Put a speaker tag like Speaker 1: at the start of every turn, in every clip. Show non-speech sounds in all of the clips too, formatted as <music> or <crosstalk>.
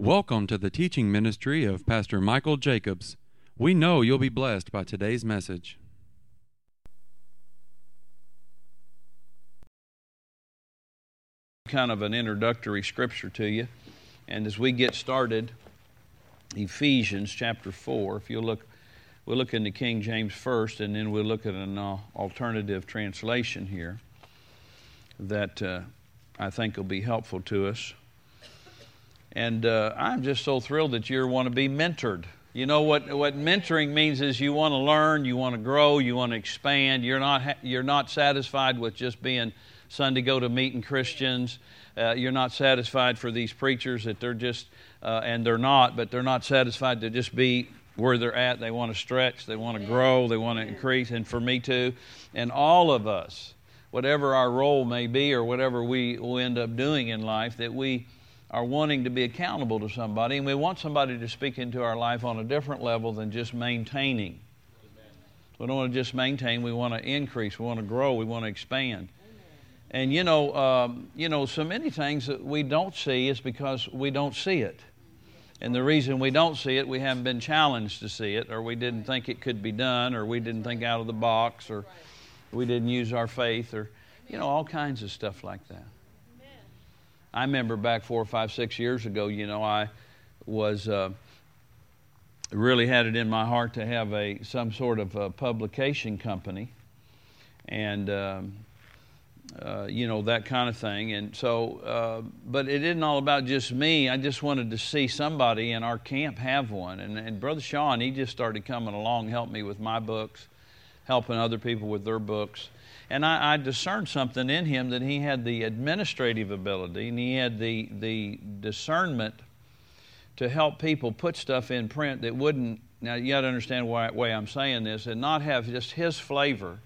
Speaker 1: Welcome to the teaching ministry of Pastor Michael Jacobs. We know you'll be blessed by today's message.
Speaker 2: kind of an introductory scripture to you. And as we get started, Ephesians chapter 4, if you'll look, we'll look into King James first, and then we'll look at an uh, alternative translation here that uh, I think will be helpful to us. And uh, I'm just so thrilled that you want to be mentored. You know what, what mentoring means is you want to learn, you want to grow, you want to expand. You're not, ha- you're not satisfied with just being Sunday go to meeting Christians. Uh, you're not satisfied for these preachers that they're just, uh, and they're not, but they're not satisfied to just be where they're at. They want to stretch, they want to grow, they want to increase, and for me too. And all of us, whatever our role may be or whatever we will end up doing in life, that we are wanting to be accountable to somebody, and we want somebody to speak into our life on a different level than just maintaining. We don't want to just maintain, we want to increase, we want to grow, we want to expand. And you know, um, you know, so many things that we don't see is because we don't see it. And the reason we don't see it, we haven't been challenged to see it, or we didn't think it could be done, or we didn't think out of the box, or we didn't use our faith, or, you know, all kinds of stuff like that. I remember back four or five, six years ago, you know, I was uh, really had it in my heart to have a some sort of a publication company, and um, uh, you know, that kind of thing. And so, uh, but it isn't all about just me. I just wanted to see somebody in our camp have one. And, and Brother Sean, he just started coming along, helped me with my books, helping other people with their books. And I, I discerned something in him that he had the administrative ability and he had the, the discernment to help people put stuff in print that wouldn't, now you got to understand why, why I'm saying this, and not have just his flavor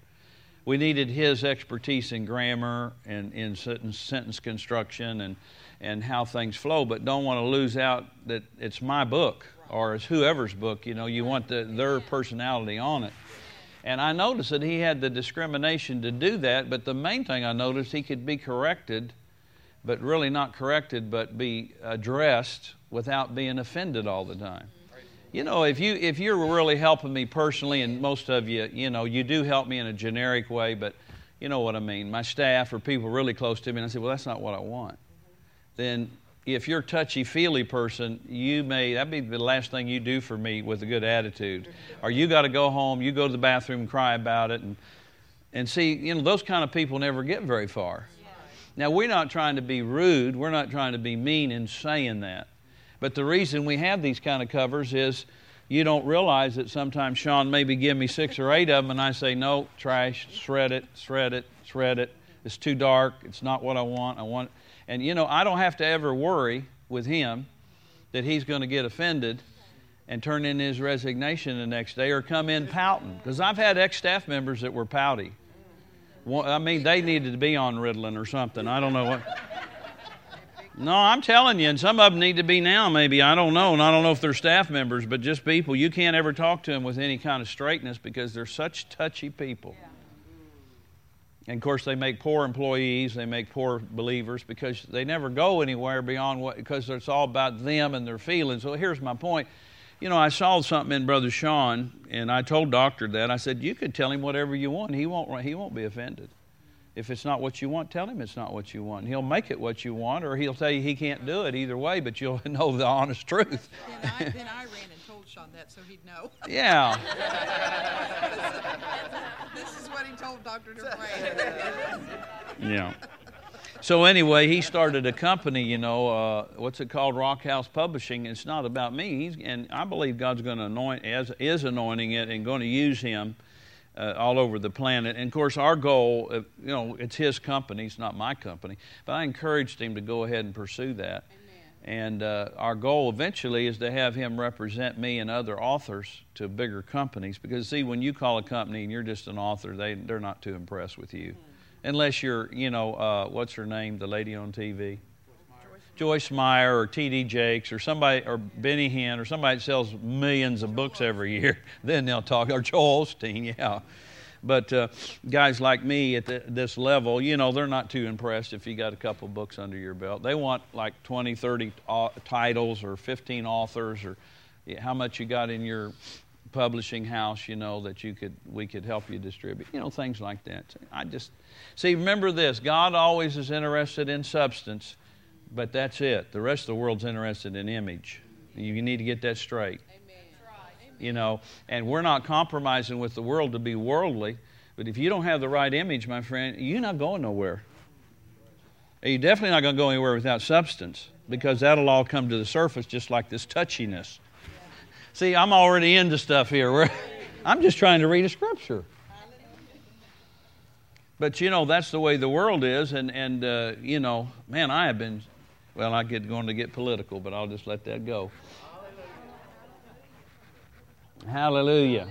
Speaker 2: we needed his expertise in grammar and in sentence construction and, and how things flow, but don't want to lose out that it's my book or it's whoever's book. You know, you want the, their personality on it. And I noticed that he had the discrimination to do that, but the main thing I noticed, he could be corrected, but really not corrected, but be addressed without being offended all the time you know, if you if you're really helping me personally, and most of you, you know, you do help me in a generic way, but you know what I mean. My staff or people really close to me, and I say, well, that's not what I want. Then, if you're touchy feely person, you may that be the last thing you do for me with a good attitude, or you got to go home, you go to the bathroom, and cry about it, and and see, you know, those kind of people never get very far. Now, we're not trying to be rude. We're not trying to be mean in saying that. But the reason we have these kind of covers is you don't realize that sometimes Sean maybe give me six or eight of them, and I say, no, trash, shred it, shred it, shred it. It's too dark. It's not what I want. I want, and you know, I don't have to ever worry with him that he's going to get offended and turn in his resignation the next day or come in pouting. Because I've had ex staff members that were pouty. I mean, they needed to be on Ritalin or something. I don't know what. <laughs> No, I'm telling you, and some of them need to be now, maybe. I don't know. And I don't know if they're staff members, but just people. You can't ever talk to them with any kind of straightness because they're such touchy people. Yeah. And of course, they make poor employees, they make poor believers because they never go anywhere beyond what, because it's all about them and their feelings. So here's my point. You know, I saw something in Brother Sean, and I told Doctor that. I said, You could tell him whatever you want, he won't, he won't be offended. If it's not what you want, tell him it's not what you want. He'll make it what you want, or he'll tell you he can't do it either way, but you'll <laughs> know the honest truth. <laughs>
Speaker 3: Then I, then I ran and told Sean that so he'd know.
Speaker 2: Yeah. <laughs>
Speaker 3: this is what he told Dr. DeBray. <laughs>
Speaker 2: yeah. <laughs> So anyway, he started a company, you know, uh, what's it called, Rock House Publishing. It's not about me, He's, and I believe God's going to anoint, as is anointing it, and going to use him uh, all over the planet. And of course, our goal, uh, you know, it's his company, it's not my company, but I encouraged him to go ahead and pursue that. Amen. And uh, our goal eventually is to have him represent me and other authors to bigger companies. Because, see, when you call a company and you're just an author, they, they're not too impressed with you. Unless you're, you know, uh, what's her name, the lady on TV? Joyce Meyer or T.D. Jakes or somebody or Benny Hinn or somebody that sells millions of books every year, <laughs> then they'll talk. Or Joel Osteen, yeah. But uh, guys like me at the, this level, you know, they're not too impressed if you got a couple books under your belt. They want like 20, 30 uh, titles or 15 authors or how much you got in your publishing house, you know, that you could we could help you distribute. You know, things like that. I just see. Remember this: God always is interested in substance, but that's it. The rest of the world's interested in image. You need to get that straight you know, and we're not compromising with the world to be worldly. But if you don't have the right image, my friend, you're not going nowhere. You're definitely not going to go anywhere without substance because that'll all come to the surface just like this touchiness. See, I'm already into stuff here. <laughs> I'm just trying to read a scripture. But you know, that's the way the world is. And, and uh, you know, man, I have been, well, I get going to get political, but I'll just let that go. Hallelujah.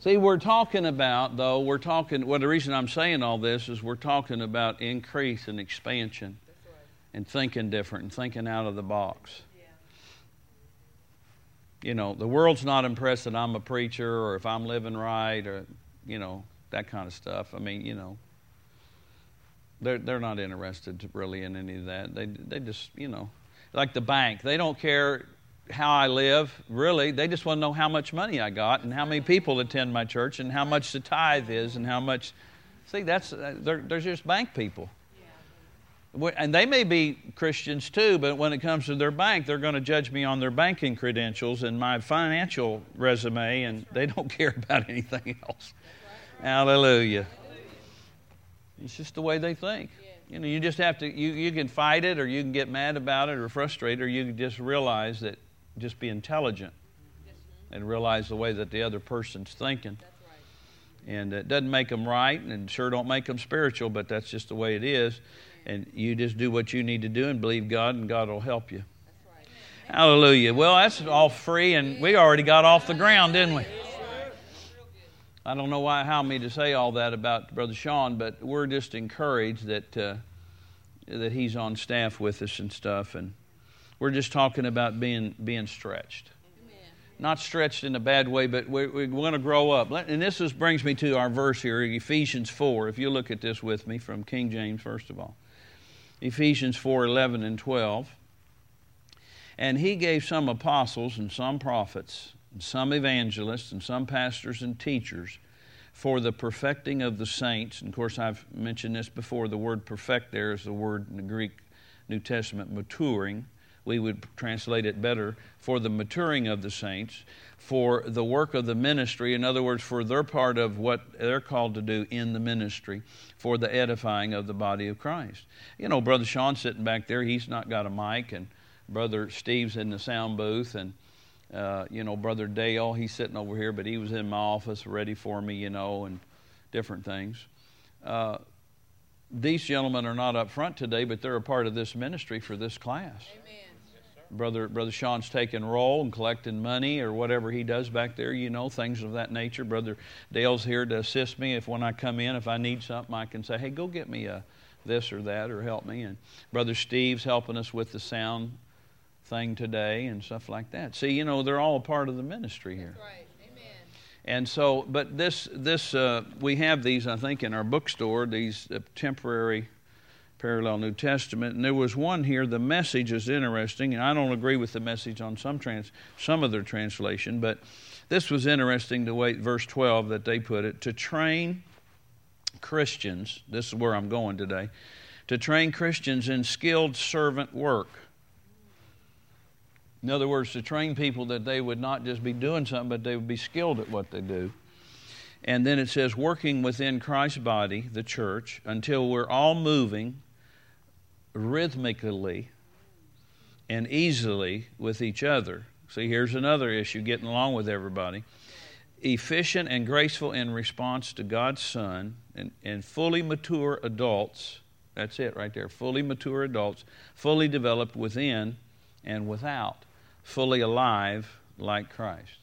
Speaker 2: See, we're talking about, though, we're talking, well, the reason I'm saying all this is we're talking about increase and expansion and thinking different and thinking out of the box. You know, the world's not impressed that I'm a preacher or if I'm living right or, you know, that kind of stuff. I mean, you know, they're, they're not interested really in any of that. They, they just, you know, like the bank, they don't care how I live, really. They just want to know how much money I got and how many people attend my church and how much the tithe is and how much. See, that's uh, they're, they're just bank people. And they may be Christians too, but when it comes to their bank, they're going to judge me on their banking credentials and my financial resume, and they don't <laughs> care about anything else. Hallelujah. It's just the way they think. You know, you just have to, you, you can fight it or you can get mad about it or frustrated, or you can just realize that just be intelligent and realize the way that the other person's thinking. And it doesn't make them right and sure don't make them spiritual, but that's just the way it is. And you just do what you need to do and believe God, and God will help you. Hallelujah. Well, that's all free, and we already got off the ground, didn't we? I don't know why, how me to say all that about Brother Sean, but we're just encouraged that uh, that he's on staff with us and stuff, and we're just talking about being, being stretched. Amen. Not stretched in a bad way, but we, we want to grow up. And this is, brings me to our verse here, Ephesians 4. If you look at this with me from King James, first of all. Ephesians 4 11 and 12. And he gave some apostles and some prophets, and some evangelists, and some pastors and teachers for the perfecting of the saints. And of course, I've mentioned this before. The word perfect there is the word in the Greek New Testament, maturing we would translate it better for the maturing of the saints, for the work of the ministry, in other words, for their part of what they're called to do in the ministry, for the edifying of the body of Christ. You know, Brother Sean sitting back there, he's not got a mic, and Brother Steve's in the sound booth, and uh, you know, Brother Dale, he's sitting over here, but he was in my office ready for me, you know, and different things. Uh, these gentlemen are not up front today, but they're a part of this ministry for this class. Amen. Brother, Brother Sean's taking roll and collecting money or whatever he does back there, you know, things of that nature. Brother Dale's here to assist me. If when I come in, if I need something, I can say, hey, go get me a this or that or help me. And Brother Steve's helping us with the sound thing today and stuff like that. See, you know, they're all a part of the ministry here.
Speaker 3: That's right. Amen.
Speaker 2: And so, but this, this, uh, we have these, I think, in our bookstore, these uh, contemporary parallel New Testament. And there was one here, the message is interesting, and I don't agree with the message on some, trans, some of their translation, but this was interesting the way, verse 12, that they put it to train Christians, this is where I'm going today, to train Christians in skilled servant work. In other words, to train people that they would not just be doing something, but they would be skilled at what they do. And then it says, working within Christ's body, the church, until we're all moving rhythmically and easily with each other. See, here's another issue getting along with everybody. Efficient and graceful in response to God's Son, and, and fully mature adults. That's it right there. Fully mature adults, fully developed within and without, fully alive like Christ.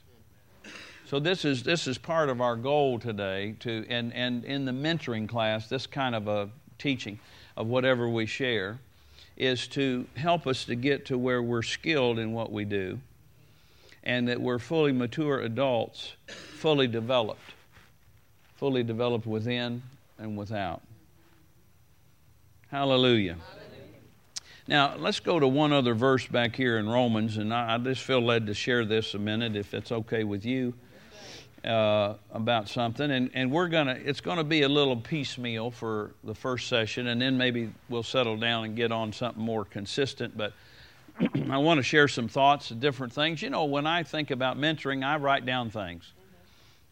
Speaker 2: So this is this is part of our goal today to and, and in the mentoring class, this kind of a teaching of whatever we share is to help us to get to where we're skilled in what we do and that we're fully mature adults, fully developed. fully developed within and without. Hallelujah. Now, let's go to one other verse back here in Romans, and I, I just feel led to share this a minute, if it's okay with you, uh, about something. And, and we're to, it's to be a little piecemeal for the first session, and then maybe we'll settle down and get on something more consistent. But <clears throat> I want to share some thoughts different things. You know, when I think about mentoring, I write down things.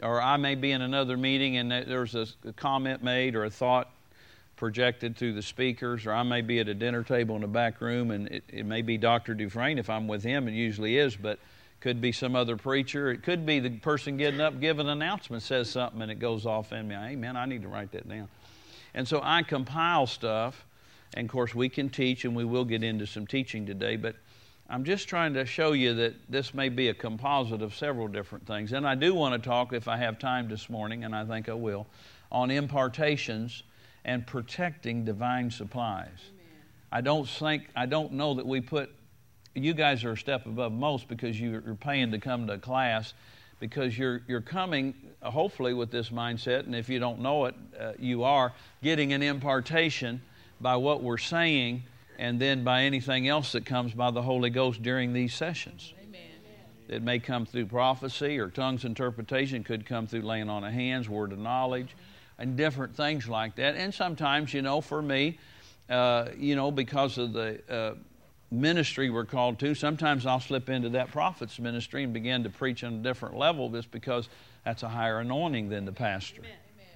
Speaker 2: Or I may be in another meeting and there's a comment made or a thought projected through the speakers, or I may be at a dinner table in the back room, and it, it may be Dr. Dufresne if I'm with him. It usually is, but could be some other preacher. It could be the person getting up, giving an announcement, says something, and it goes off in me. Hey, man, I need to write that down. And so I compile stuff, and of course, we can teach, and we will get into some teaching today, but I'm just trying to show you that this may be a composite of several different things. And I do want to talk, if I have time this morning, and I think I will, on impartations and protecting divine supplies. Amen. I don't think I don't know that we put you guys are a step above most because you're paying to come to class because you're you're coming uh, hopefully with this mindset and if you don't know it uh, you are getting an impartation by what we're saying and then by anything else that comes by the Holy Ghost during these sessions. Amen. It may come through prophecy or tongues interpretation, could come through laying on of hands, word of knowledge and different things like that. And sometimes, you know, for me, uh, you know, because of the uh, ministry we're called to, sometimes I'll slip into that prophet's ministry and begin to preach on a different level just because that's a higher anointing than the pastor Amen.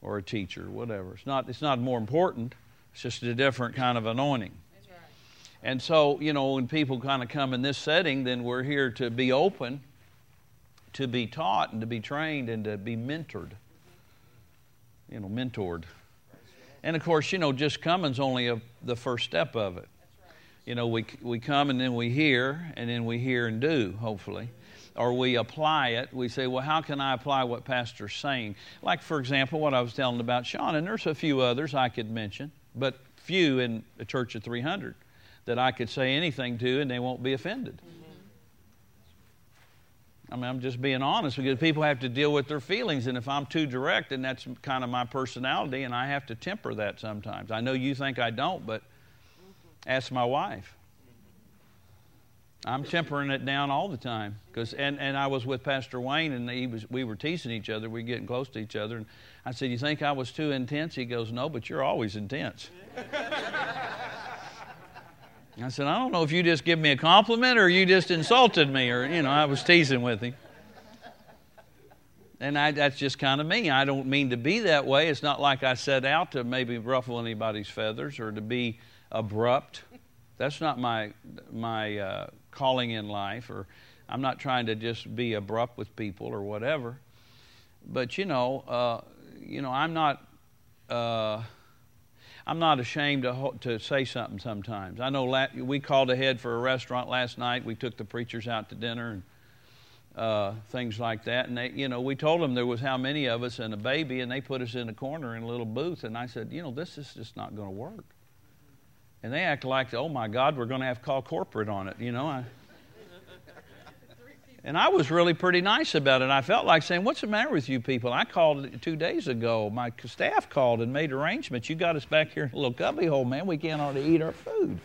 Speaker 2: or a teacher, whatever. It's not, it's not more important, it's just a different kind of anointing. Right. And so, you know, when people kind of come in this setting, then we're here to be open, to be taught, and to be trained, and to be mentored you know, mentored. And of course, you know, just coming's only a, the first step of it. You know, we, we come and then we hear, and then we hear and do, hopefully. Or we apply it. We say, well, how can I apply what Pastor's saying? Like, for example, what I was telling about Sean, and there's a few others I could mention, but few in a church of 300 that I could say anything to and they won't be offended. I mean, I'm just being honest because people have to deal with their feelings, and if I'm too direct, and that's kind of my personality, and I have to temper that sometimes. I know you think I don't, but ask my wife. I'm tempering it down all the time because, and, and I was with Pastor Wayne, and he was we were teasing each other. We were getting close to each other, and I said, "You think I was too intense?" He goes, "No, but you're always intense." I said, I don't know if you just give me a compliment or you just insulted me, or, you know, I was teasing with him. And I, that's just kind of me. I don't mean to be that way. It's not like I set out to maybe ruffle anybody's feathers or to be abrupt. That's not my, my uh, calling in life, or I'm not trying to just be abrupt with people or whatever. But, you know, uh, you know, I'm not. Uh, I'm not ashamed to, to say something sometimes. I know la- we called ahead for a restaurant last night. We took the preachers out to dinner and uh, things like that. And they, you know, we told them there was how many of us and a baby, and they put us in a corner in a little booth. And I said, you know, this is just not going to work. And they act like, oh my God, we're going to have to call corporate on it. You know, I, and I was really pretty nice about it. I felt like saying, What's the matter with you people? I called two days ago. My staff called and made arrangements. You got us back here in a little cubbyhole, man. We can't hardly eat our food.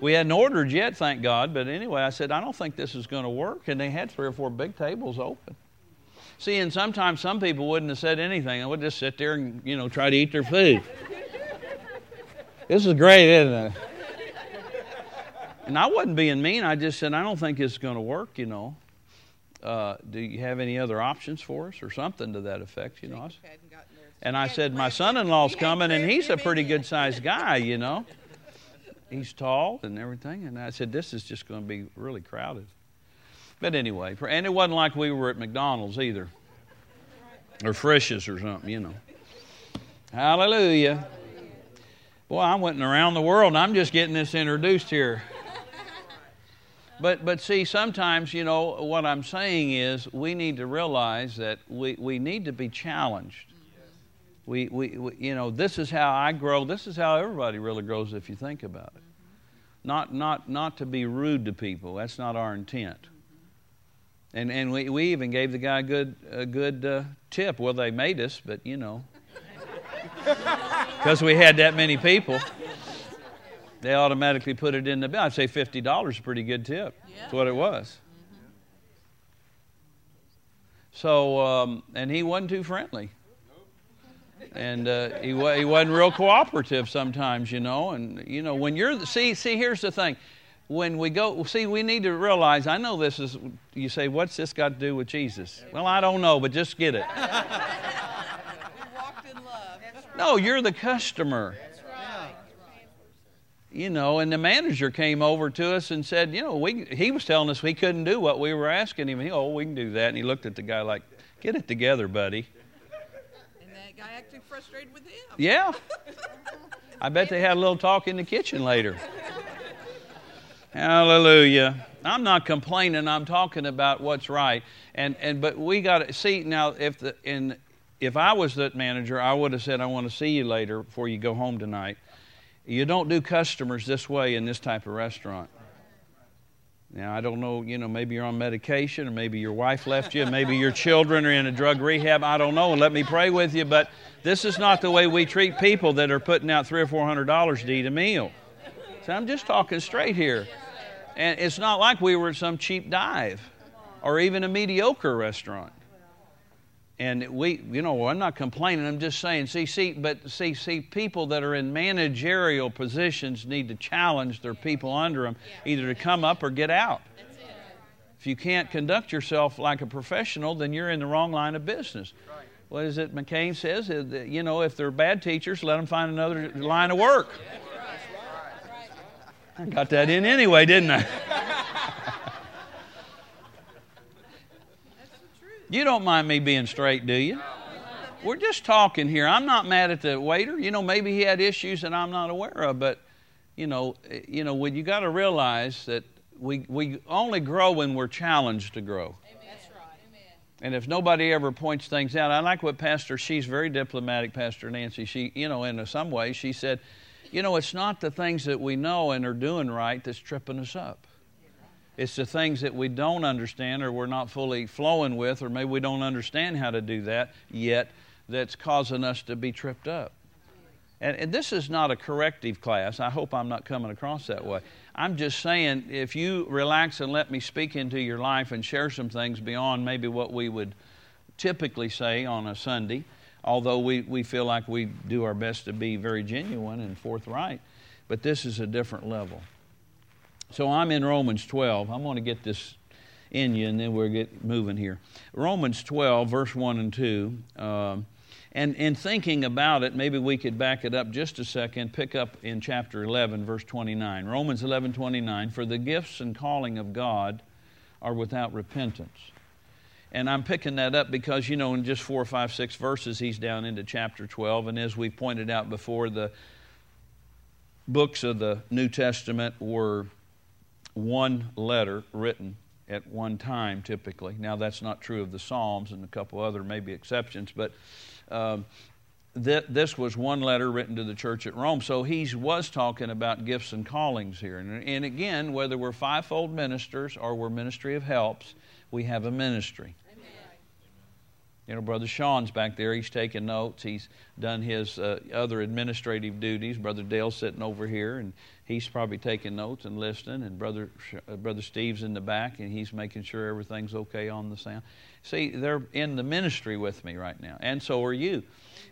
Speaker 2: we hadn't ordered yet, thank God. But anyway, I said, I don't think this is going to work. And they had three or four big tables open. See, and sometimes some people wouldn't have said anything. They would just sit there and, you know, try to eat their food. This is great, isn't it? <laughs> And I wasn't being mean. I just said, I don't think it's going to work, you know. Uh, do you have any other options for us or something to that effect, you know? And I said, my son-in-law's coming, and he's a pretty good-sized <laughs> guy, you know. He's tall and everything. And I said, this is just going to be really crowded. But anyway, and it wasn't like we were at McDonald's either, or Frisch's or something, you know. Hallelujah. Boy, I went around the world, and I'm just getting this introduced here. But, but see, sometimes, you know, what I'm saying is we need to realize that we, we need to be challenged. We, we, we, you know, this is how I grow. This is how everybody really grows if you think about it. Not, not, not to be rude to people. That's not our intent. And, and we, we even gave the guy a good, a good uh, tip. Well, they made us, but you know. <laughs> Because we had that many people, they automatically put it in the bill. I'd say $50 is a pretty good tip. That's what it was. So, um, and he wasn't too friendly. And uh, he, wa- he wasn't real cooperative sometimes, you know. And, you know, when you're, see, see, here's the thing. When we go, see, we need to realize, I know this is, you say, what's this got to do with Jesus? Well, I don't know, but just get it.
Speaker 3: We walked in love.
Speaker 2: No, you're the customer. That's right. You know, and the manager came over to us and said, you know, we, he was telling us we couldn't do what we were asking him. He, oh, we can do that. And he looked at the guy like, get it together, buddy.
Speaker 3: And that guy acted frustrated with him.
Speaker 2: Yeah. I bet they had a little talk in the kitchen later. <laughs> Hallelujah. I'm not complaining. I'm talking about what's right. And and but we got to see now if the in if I was that manager, I would have said I want to see you later before you go home tonight. You don't do customers this way in this type of restaurant. Now, I don't know, you know, maybe you're on medication or maybe your wife left you, maybe your children are in a drug rehab. I don't know, and let me pray with you, but this is not the way we treat people that are putting out three or four hundred dollars to eat a meal. So I'm just talking straight here. And it's not like we were at some cheap dive or even a mediocre restaurant. And we, you know, I'm not complaining. I'm just saying, see, see, but see, see, people that are in managerial positions need to challenge their people under them, either to come up or get out. If you can't conduct yourself like a professional, then you're in the wrong line of business. What is it McCain says? You know, if they're bad teachers, let them find another line of work. I got that in anyway, didn't I? <laughs> You don't mind me being straight, do you? We're just talking here. I'm not mad at the waiter. You know, maybe he had issues that I'm not aware of, but you know, eh, you know, when you got to realize that we we only grow when we're challenged to grow. And if nobody ever points things out, I like what Pastor, she's very diplomatic, Pastor Nancy. She, you know, in some ways, she said, you know, it's not the things that we know and are doing right that's tripping us up. It's the things that we don't understand or we're not fully flowing with, or maybe we don't understand how to do that yet, that's causing us to be tripped up. And, and this is not a corrective class. I hope I'm not coming across that way. I'm just saying, if you relax and let me speak into your life and share some things beyond maybe what we would typically say on a Sunday, although we, we feel like we do our best to be very genuine and forthright, but this is a different level. So I'm in Romans 12. I'm going to get this in you and then we'll get moving here. Romans 12, verse 1 and 2. Um, and in thinking about it, maybe we could back it up just a second, pick up in chapter 11, verse 29. Romans 11, 29. For the gifts and calling of God are without repentance. And I'm picking that up because, you know, in just four, five, six verses, he's down into chapter 12. And as we pointed out before, the books of the New Testament were one letter written at one time, typically. Now, that's not true of the Psalms and a couple other maybe exceptions, but um, th- this was one letter written to the church at Rome. So he was talking about gifts and callings here. And, and again, whether we're fivefold ministers or we're ministry of helps, we have a ministry. You know, Brother Sean's back there. He's taking notes. He's done his uh, other administrative duties. Brother Dale's sitting over here, and he's probably taking notes and listening. And Brother uh, Brother Steve's in the back, and he's making sure everything's okay on the sound. See, they're in the ministry with me right now, and so are you.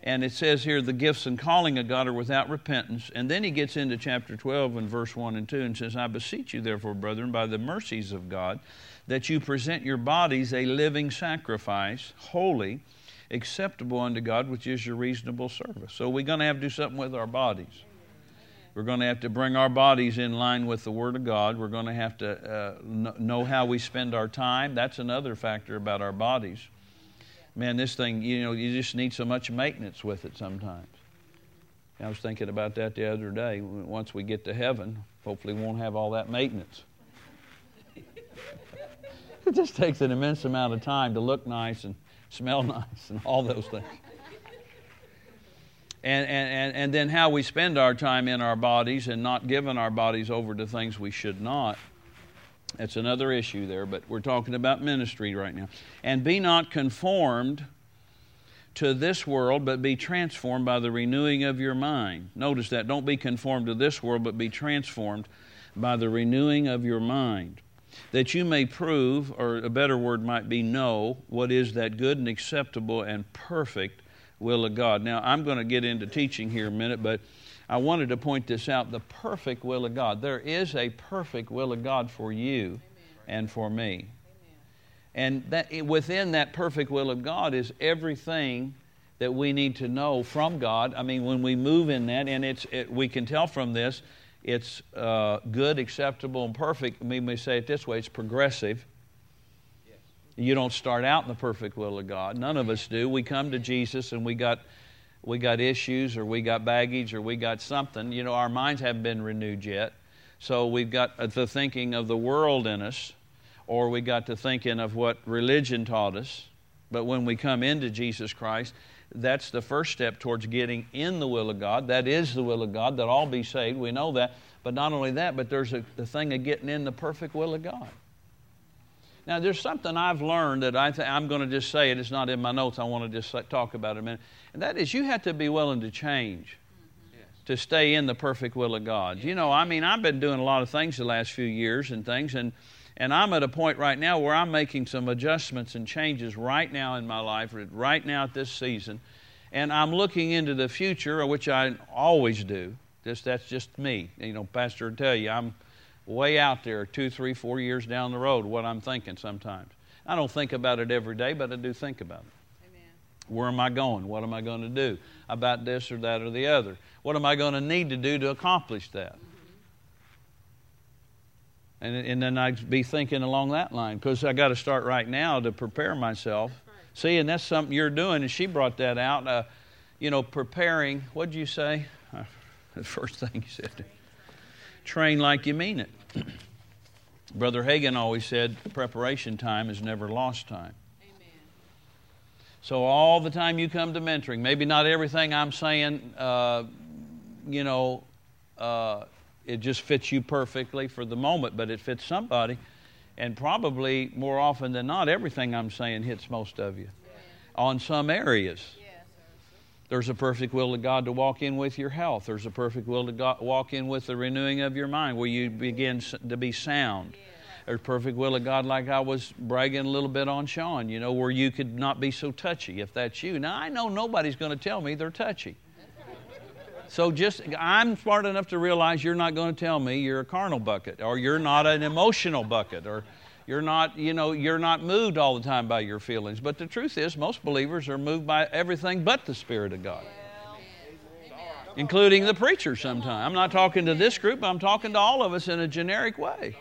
Speaker 2: And it says here, the gifts and calling of God are without repentance. And then he gets into chapter 12 and verse 1 and 2 and says, I beseech you, therefore, brethren, by the mercies of God, that you present your bodies a living sacrifice, holy, acceptable unto God, which is your reasonable service. So we're going to have to do something with our bodies. We're going to have to bring our bodies in line with the Word of God. We're going to have to uh, know how we spend our time. That's another factor about our bodies. Man, this thing, you know, you just need so much maintenance with it sometimes. I was thinking about that the other day. Once we get to heaven, hopefully we won't have all that maintenance. <laughs> it just takes an immense amount of time to look nice and smell <laughs> nice and all those things. And, and, and then how we spend our time in our bodies and not giving our bodies over to things we should not. That's another issue there, but we're talking about ministry right now. And be not conformed to this world, but be transformed by the renewing of your mind. Notice that. Don't be conformed to this world, but be transformed by the renewing of your mind. That you may prove, or a better word might be know, what is that good and acceptable and perfect will of God. Now, I'm going to get into teaching here a minute, but I wanted to point this out the perfect will of God. There is a perfect will of God for you Amen. and for me. Amen. And that, within that perfect will of God is everything that we need to know from God. I mean, when we move in that, and it's, it, we can tell from this, it's uh, good, acceptable, and perfect. We may say it this way it's progressive. You don't start out in the perfect will of God. None of us do. We come to Jesus and we got we got issues or we got baggage or we got something. You know, our minds haven't been renewed yet. So we've got the thinking of the world in us, or we got to thinking of what religion taught us. But when we come into Jesus Christ, that's the first step towards getting in the will of God. That is the will of God, that all be saved. We know that. But not only that, but there's a, the thing of getting in the perfect will of God. Now, there's something I've learned that I th- I'm going to just say it. It's not in my notes. I want to just talk about it a minute. And that is, you have to be willing to change to stay in the perfect will of God. You know, I mean, I've been doing a lot of things the last few years and things, and and I'm at a point right now where I'm making some adjustments and changes right now in my life, right now at this season, and I'm looking into the future, which I always do. Just that's just me. You know, Pastor will tell you I'm way out there, two, three, four years down the road, what I'm thinking sometimes. I don't think about it every day, but I do think about it. Amen. Where am I going? What am I going to do about this or that or the other? What am I going to need to do to accomplish that? And, and then I'd be thinking along that line because I got to start right now to prepare myself. See, and that's something you're doing, and she brought that out. Uh, you know, preparing. What did you say? <laughs> the first thing you said. Train like you mean it. <clears throat> Brother Hagin always said preparation time is never lost time. Amen. So, all the time you come to mentoring, maybe not everything I'm saying, uh, you know, uh, it just fits you perfectly for the moment, but it fits somebody. And probably more often than not, everything I'm saying hits most of you on some areas. There's a perfect will of God to walk in with your health. There's a perfect will to God, walk in with the renewing of your mind where you begin to be sound. There's perfect will of God, like I was bragging a little bit on Sean, you know, where you could not be so touchy if that's you. Now, I know nobody's going to tell me they're touchy. So just, I'm smart enough to realize you're not going to tell me you're a carnal bucket or you're not an emotional bucket or you're not, you know, you're not moved all the time by your feelings. But the truth is, most believers are moved by everything but the Spirit of God, including the preacher sometimes. I'm not talking to this group, I'm talking to all of us in a generic way.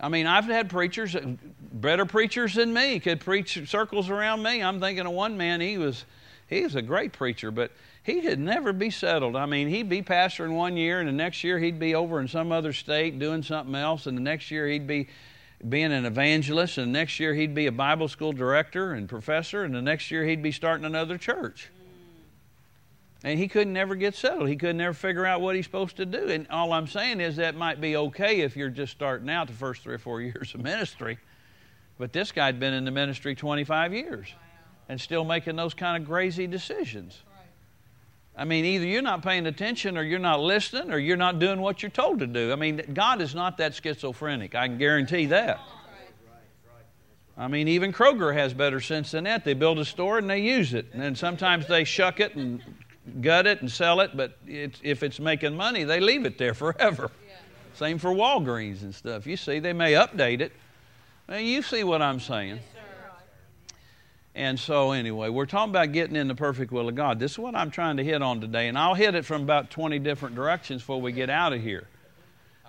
Speaker 2: I mean, I've had preachers, better preachers than me, could preach circles around me. I'm thinking of one man, he was, he was a great preacher, but he could never be settled. I mean, he'd be pastoring one year, and the next year he'd be over in some other state doing something else, and the next year he'd be being an evangelist, and the next year he'd be a Bible school director and professor, and the next year he'd be starting another church. And he couldn't never get settled. He couldn't never figure out what he's supposed to do. And all I'm saying is that might be okay if you're just starting out the first three or four <laughs> years of ministry. But this guy'd been in the ministry 25 years and still making those kind of crazy decisions. I mean, either you're not paying attention or you're not listening or you're not doing what you're told to do. I mean, God is not that schizophrenic. I can guarantee that. I mean, even Kroger has better sense than that. They build a store and they use it. And then sometimes they shuck it and gut it and sell it, but it's, if it's making money, they leave it there <laughs> forever. Same for Walgreens and stuff. You see, they may update it. Now, you see what I'm saying. And so, anyway, we're talking about getting in the perfect will of God. This is what I'm trying to hit on today, and I'll hit it from about 20 different directions before we get out of here.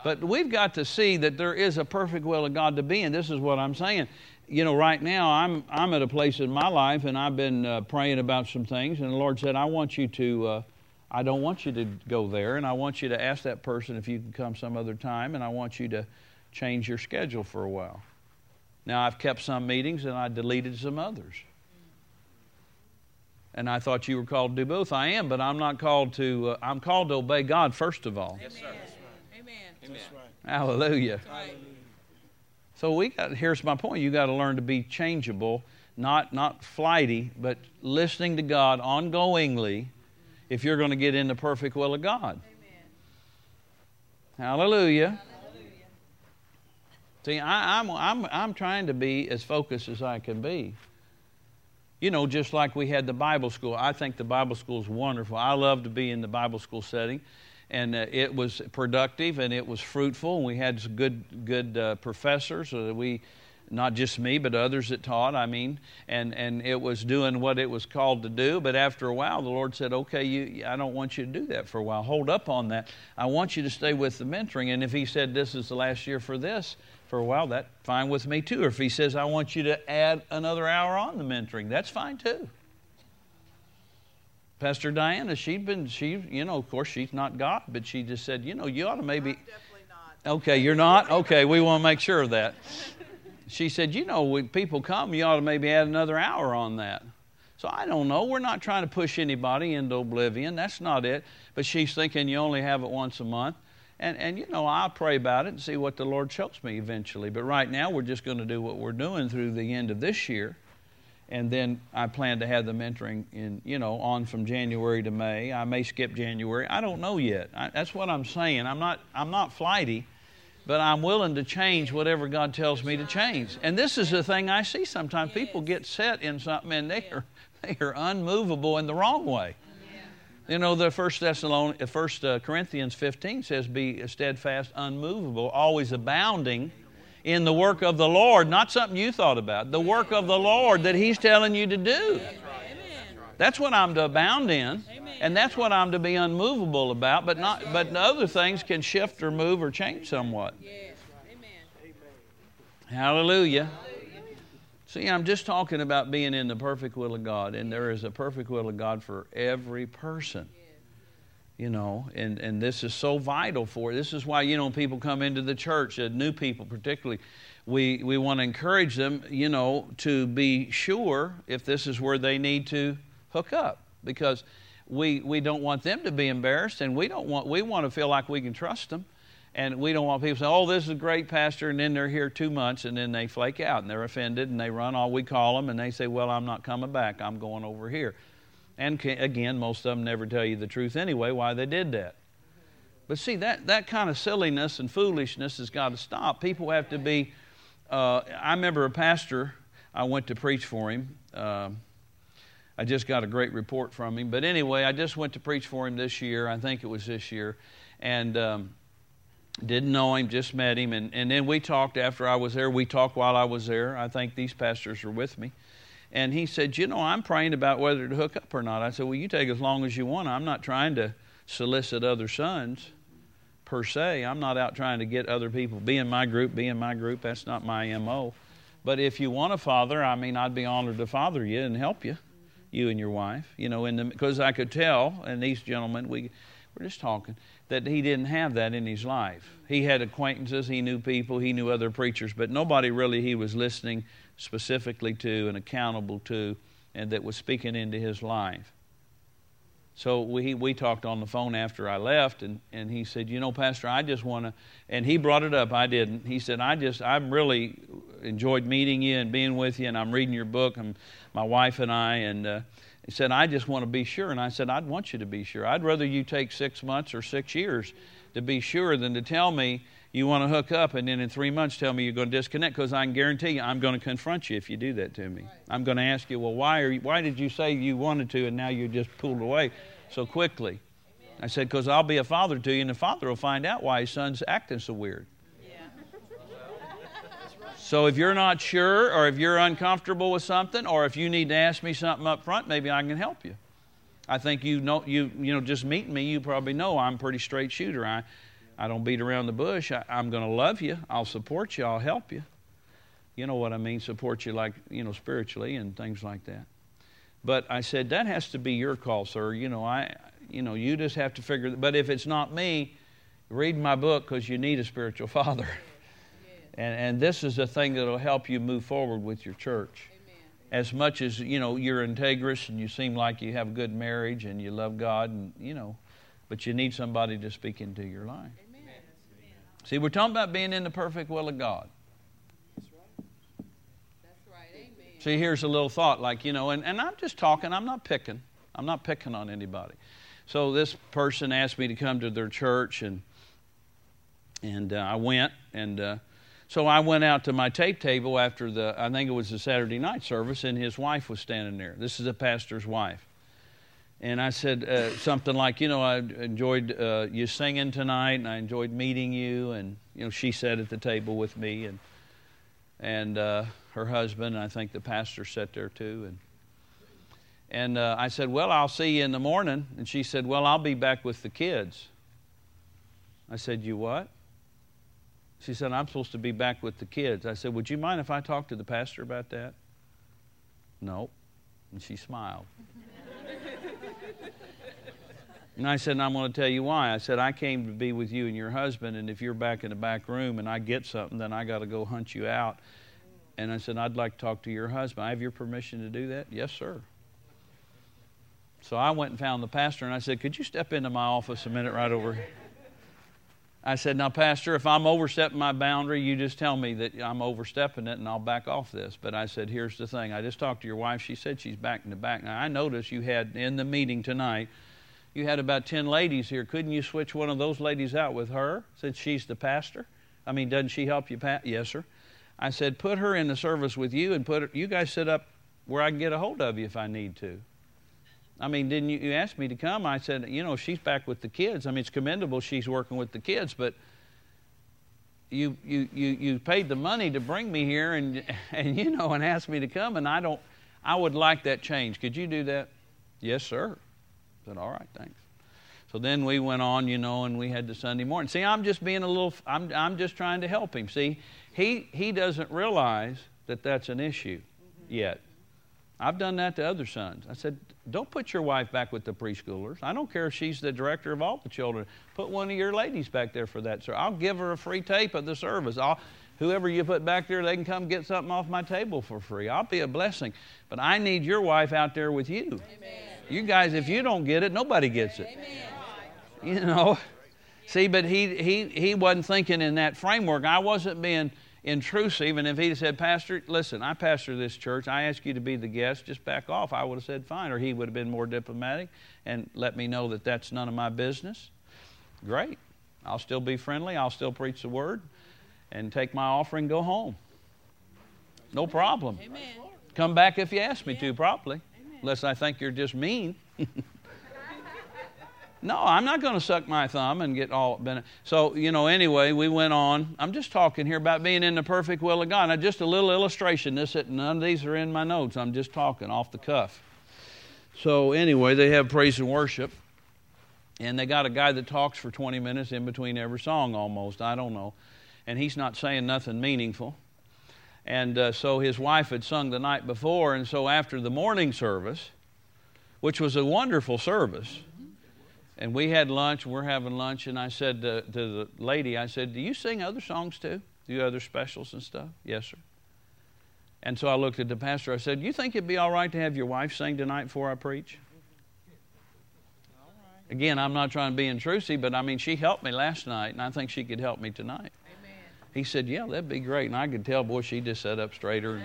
Speaker 2: But we've got to see that there is a perfect will of God to be in. This is what I'm saying. You know, right now I'm I'm at a place in my life, and I've been uh, praying about some things, and the Lord said, "I want you to." Uh, I don't want you to go there, and I want you to ask that person if you can come some other time, and I want you to change your schedule for a while. Now, I've kept some meetings and I deleted some others and I thought you were called to do both. I am, but I'm not called to. Uh, I'm called to obey God first of all.
Speaker 3: Yes, sir. Amen.
Speaker 2: Amen. Hallelujah. So we got here's my point. You got to learn to be changeable, not not flighty, but listening to God ongoingly if you're going to get in the perfect will of God. Amen. Hallelujah. See, I, I'm, I'm, I'm trying to be as focused as I can be. You know, just like we had the Bible school. I think the Bible school is wonderful. I love to be in the Bible school setting. And uh, it was productive and it was fruitful. And we had good, good uh, professors. Uh, we not just me, but others that taught, I mean, and, and it was doing what it was called to do. But after a while, the Lord said, Okay, you, I don't want you to do that for a while. Hold up on that. I want you to stay with the mentoring. And if He said, This is the last year for this, for a while, that's fine with me too. Or if He says, I want you to add another hour on the mentoring, that's fine too. Pastor Diana, she'd been, she, you know, of course, she's not God, but she just said, you know, you ought to maybe. Definitely not. Okay, you're not? Okay, we want to make sure of that she said, You know, when people come, you ought to maybe add another hour on that. So I don't know. We're not trying to push anybody into oblivion. That's not it. But she's thinking you only have it once a month. And, and you know, I'll pray about it and see what the Lord shows me eventually. But right now, we're just going to do what we're doing through the end of this year. And then I plan to have the mentoring in, you know, on from January to May. I may skip January. I don't know yet. I, that's what I'm saying. I'm not, I'm not flighty but I'm willing to change whatever God tells me to change. And this is the thing I see sometimes. People get set in something and they are, they are unmovable in the wrong way. You know, the First Thessalonians, First uh, Corinthians 15 says, "Be steadfast, unmovable, always abounding in the work of the Lord." Not something you thought about. The work of the Lord that He's telling you to do. That's what I'm to abound in. And that's what I'm to be unmovable about, but not but other things can shift or move or change somewhat. Hallelujah. See, I'm just talking about being in the perfect will of God, and there is a perfect will of God for every person. You know, and, and this is so vital for it. this is why, you know, people come into the church, uh, new people particularly, we, we want to encourage them, you know, to be sure if this is where they need to hook up. Because we, we don't want them to be embarrassed, and we don't want we want to feel like we can trust them, and we don't want people to say, "Oh, this is a great pastor," and then they're here two months, and then they flake out and they're offended, and they run all we call them, and they say, "Well, I'm not coming back. I'm going over here," and again, most of them never tell you the truth anyway why they did that. But see that that kind of silliness and foolishness has got to stop. People have to be. Uh, I remember a pastor. I went to preach for him. Uh, I just got a great report from him. But anyway, I just went to preach for him this year. I think it was this year. And um, didn't know him, just met him. And, and then we talked after I was there. We talked while I was there. I think these pastors were with me. And he said, You know, I'm praying about whether to hook up or not. I said, Well, you take as long as you want. I'm not trying to solicit other sons per se. I'm not out trying to get other people. Be in my group, be in my group. That's not my MO. But if you want a father, I mean, I'd be honored to father you and help you you and your wife, you know, because I could tell, and these gentlemen, we were just talking, that he didn't have that in his life. He had acquaintances, he knew people, he knew other preachers, but nobody really he was listening specifically to and accountable to, and that was speaking into his life. So we, we talked on the phone after I left, and, and he said, You know, Pastor, I just want to, and he brought it up, I didn't. He said, I just, I've really enjoyed meeting you and being with you, and I'm reading your book, and my wife and I, and uh, he said, I just want to be sure. And I said, I'd want you to be sure. I'd rather you take six months or six years to be sure than to tell me you want to hook up and then in three months tell me you're going to disconnect because I can guarantee you I'm going to confront you if you do that to me. I'm going to ask you, well, why, are you, why did you say you wanted to and now you just pulled away so quickly? I said, because I'll be a father to you and the father will find out why his son's acting so weird. So if you're not sure or if you're uncomfortable with something or if you need to ask me something up front, maybe I can help you. I think you know you you know just meeting me, you probably know I'm a pretty straight shooter. I I don't beat around the bush. I, I'm going to love you. I'll support you. I'll help you. You know what I mean? Support you like you know spiritually and things like that. But I said that has to be your call, sir. You know I you know you just have to figure. But if it's not me, read my book because you need a spiritual <laughs> father. And, and this is a thing that will help you move forward with your church. Amen. As much as, you know, you're integrous and you seem like you have a good marriage and you love God and, you know, but you need somebody to speak into your life. Amen. See, we're talking about being in the perfect will of God. See, here's a little thought like, you know, and, and I'm just talking, I'm not picking. I'm not picking on anybody. So this person asked me to come to their church, and and uh, I went, and uh, so I went out to my tape table after the, I think it was the Saturday night service, and his wife was standing there. This is a pastor's wife. And I said uh, something like, you know, I enjoyed uh, you singing tonight, and I enjoyed meeting you. And, you know, she sat at the table with me, and, and uh, her husband, and I think the pastor sat there too. And, and uh, I said, Well, I'll see you in the morning. And she said, Well, I'll be back with the kids. I said, You what? She said, I'm supposed to be back with the kids. I said, Would you mind if I talk to the pastor about that? No. And she smiled. and I said, and I'm going to tell you why. I said, I came to be with you and your husband, and if you're back in the back room and I get something, then I got to go hunt you out. And I said, I'd like to talk to your husband. I have your permission to do that? Yes, sir. So I went and found the pastor, and I said, Could you step into my office a minute right over here? I said, Now, Pastor, if I'm overstepping my boundary, you just tell me that I'm overstepping it and I'll back off this. But I said, Here's the thing. I just talked to your wife. She said she's back in the back. Now, I noticed you had in the meeting tonight, you had about 10 ladies here. Couldn't you switch one of those ladies out with her since she's the pastor? I mean, doesn't she help you, Pat? Yes, sir. I said, Put her in the service with you and put her, you guys sit up where I can get a hold of you if I need to. I mean, didn't you, you ask me to come? I said, you know, she's back with the kids. I mean, it's commendable she's working with the kids, but you, you, you, you paid the money to bring me here and, <laughs> and, you know, and asked me to come, and I don't, I would like that change. Could you do that? Yes, sir. I said, all right, thanks. So then we went on, you know, and we had the Sunday morning. See, I'm just being a little, I'm, I'm just trying to help him. See, he, he doesn't realize that that's an issue yet. I've done that to other sons. I said, don't put your wife back with the preschoolers. I don't care if she's the director of all the children. Put one of your ladies back there for that, sir. I'll give her a free tape of the service. I'll, whoever you put back there, they can come get something off my table for free. I'll be a blessing. But I need your wife out there with you. Amen. You guys, if you don't get it, nobody gets it. Amen. You know. See, but he, he, he wasn't thinking in that framework. I wasn't being intrusive. And if he'd said, Pastor, listen, I pastor this church. I ask you to be the guest. Just back off. I would have said, fine. Or he would have been more diplomatic and let me know that that's none of my business. Great. I'll still be friendly. I'll still preach the word and take my offering go home. No problem. Amen. Come back if you ask me to properly, Amen. unless I think you're just mean. <laughs> No, I'm not going to suck my thumb and get all bent. So, you know, anyway, we went on. I'm just talking here about being in the perfect will of God. Now, just a little illustration. This, none of these are in my notes. I'm just talking off the cuff. So, anyway, they have praise and worship. And they got a guy that talks for 20 minutes in between every song almost. I don't know. And he's not saying nothing meaningful. And uh, so his wife had sung the night before. And so after the morning service, which was a wonderful service, and we had lunch, we're having lunch, and I said to, to, the lady, I said, Do you sing other songs too? Do you other specials and stuff? Yes, sir. And so I looked at the pastor. I said, You think it'd be all right to have your wife sing tonight before I preach? Again, I'm not trying to be intrusive, but I mean, she helped me last night, and I think she could help me tonight. Amen. He said, Yeah, that'd be great. And I could tell, boy, she just sat up straighter.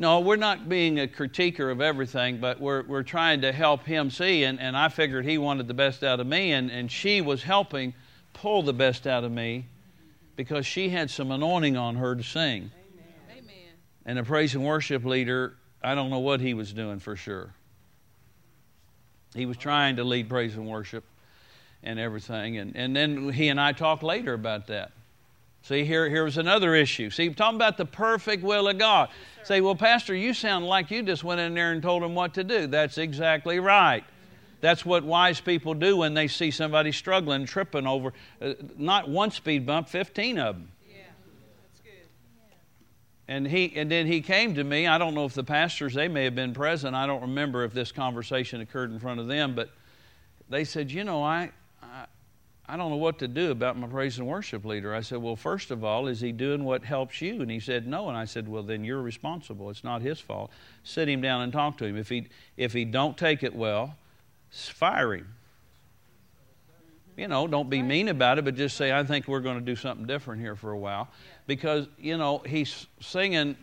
Speaker 2: No, we're not being a critiquer of everything, but we're, we're trying to help him see. And, and I figured he wanted the best out of me, and, and she was helping pull the best out of me because she had some anointing on her to sing. Amen. And a praise and worship leader, I don't know what he was doing for sure. He was trying to lead praise and worship and everything. And, and then he and I talked later about that. See, here, here was another issue. See, talking about the perfect will of God. Say, well, Pastor, you sound like you just went in there and told them what to do. That's exactly right. That's what wise people do when they see somebody struggling, tripping over uh, not one speed bump, 15 of them. Yeah, that's good. And, he, and then he came to me. I don't know if the pastors, they may have been present. I don't remember if this conversation occurred in front of them, but they said, You know, I, I don't know what to do about my praise and worship leader. I said, Well, first of all, is he doing what helps you? And he said, No. And I said, Well, then you're responsible. It's not his fault. Sit him down and talk to him. If he, if he don't take it well, fire him. you know, don't be mean about it, but just say, I think we're going to do something different here for a while. Because, you know, he's singing,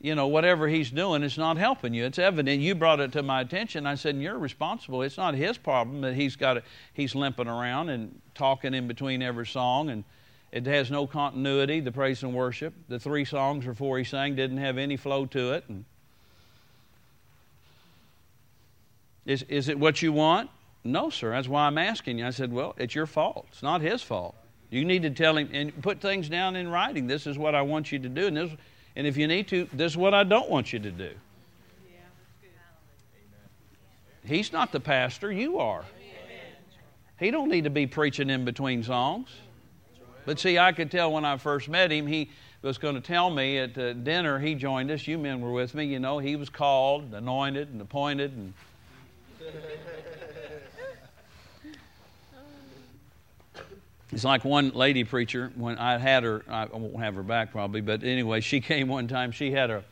Speaker 2: you know, whatever he's doing, is not helping you. It's evident. You brought it to my attention. I said, You're responsible. It's not his problem that he's got it, he's limping around and talking in between every song and it has no continuity, the praise and worship. The three songs before he sang didn't have any flow to it. And is, is it what you want? No, sir. That's why I'm asking you. I said, Well, it's your fault. It's not his fault. You need to tell him and put things down in writing. This is what I want you to do. And, this, and if you need to, this is what I don't want you to do. He's not the pastor, you are. He don't need to be preaching in between songs. But see, I could tell when I first met him, he was going to tell me at uh, dinner, he joined us, you men were with me, you know, he was called, anointed, and appointed, and It's like one lady preacher, when I had her, I won't have her back probably, but anyway, she <laughs> came one time. She had a,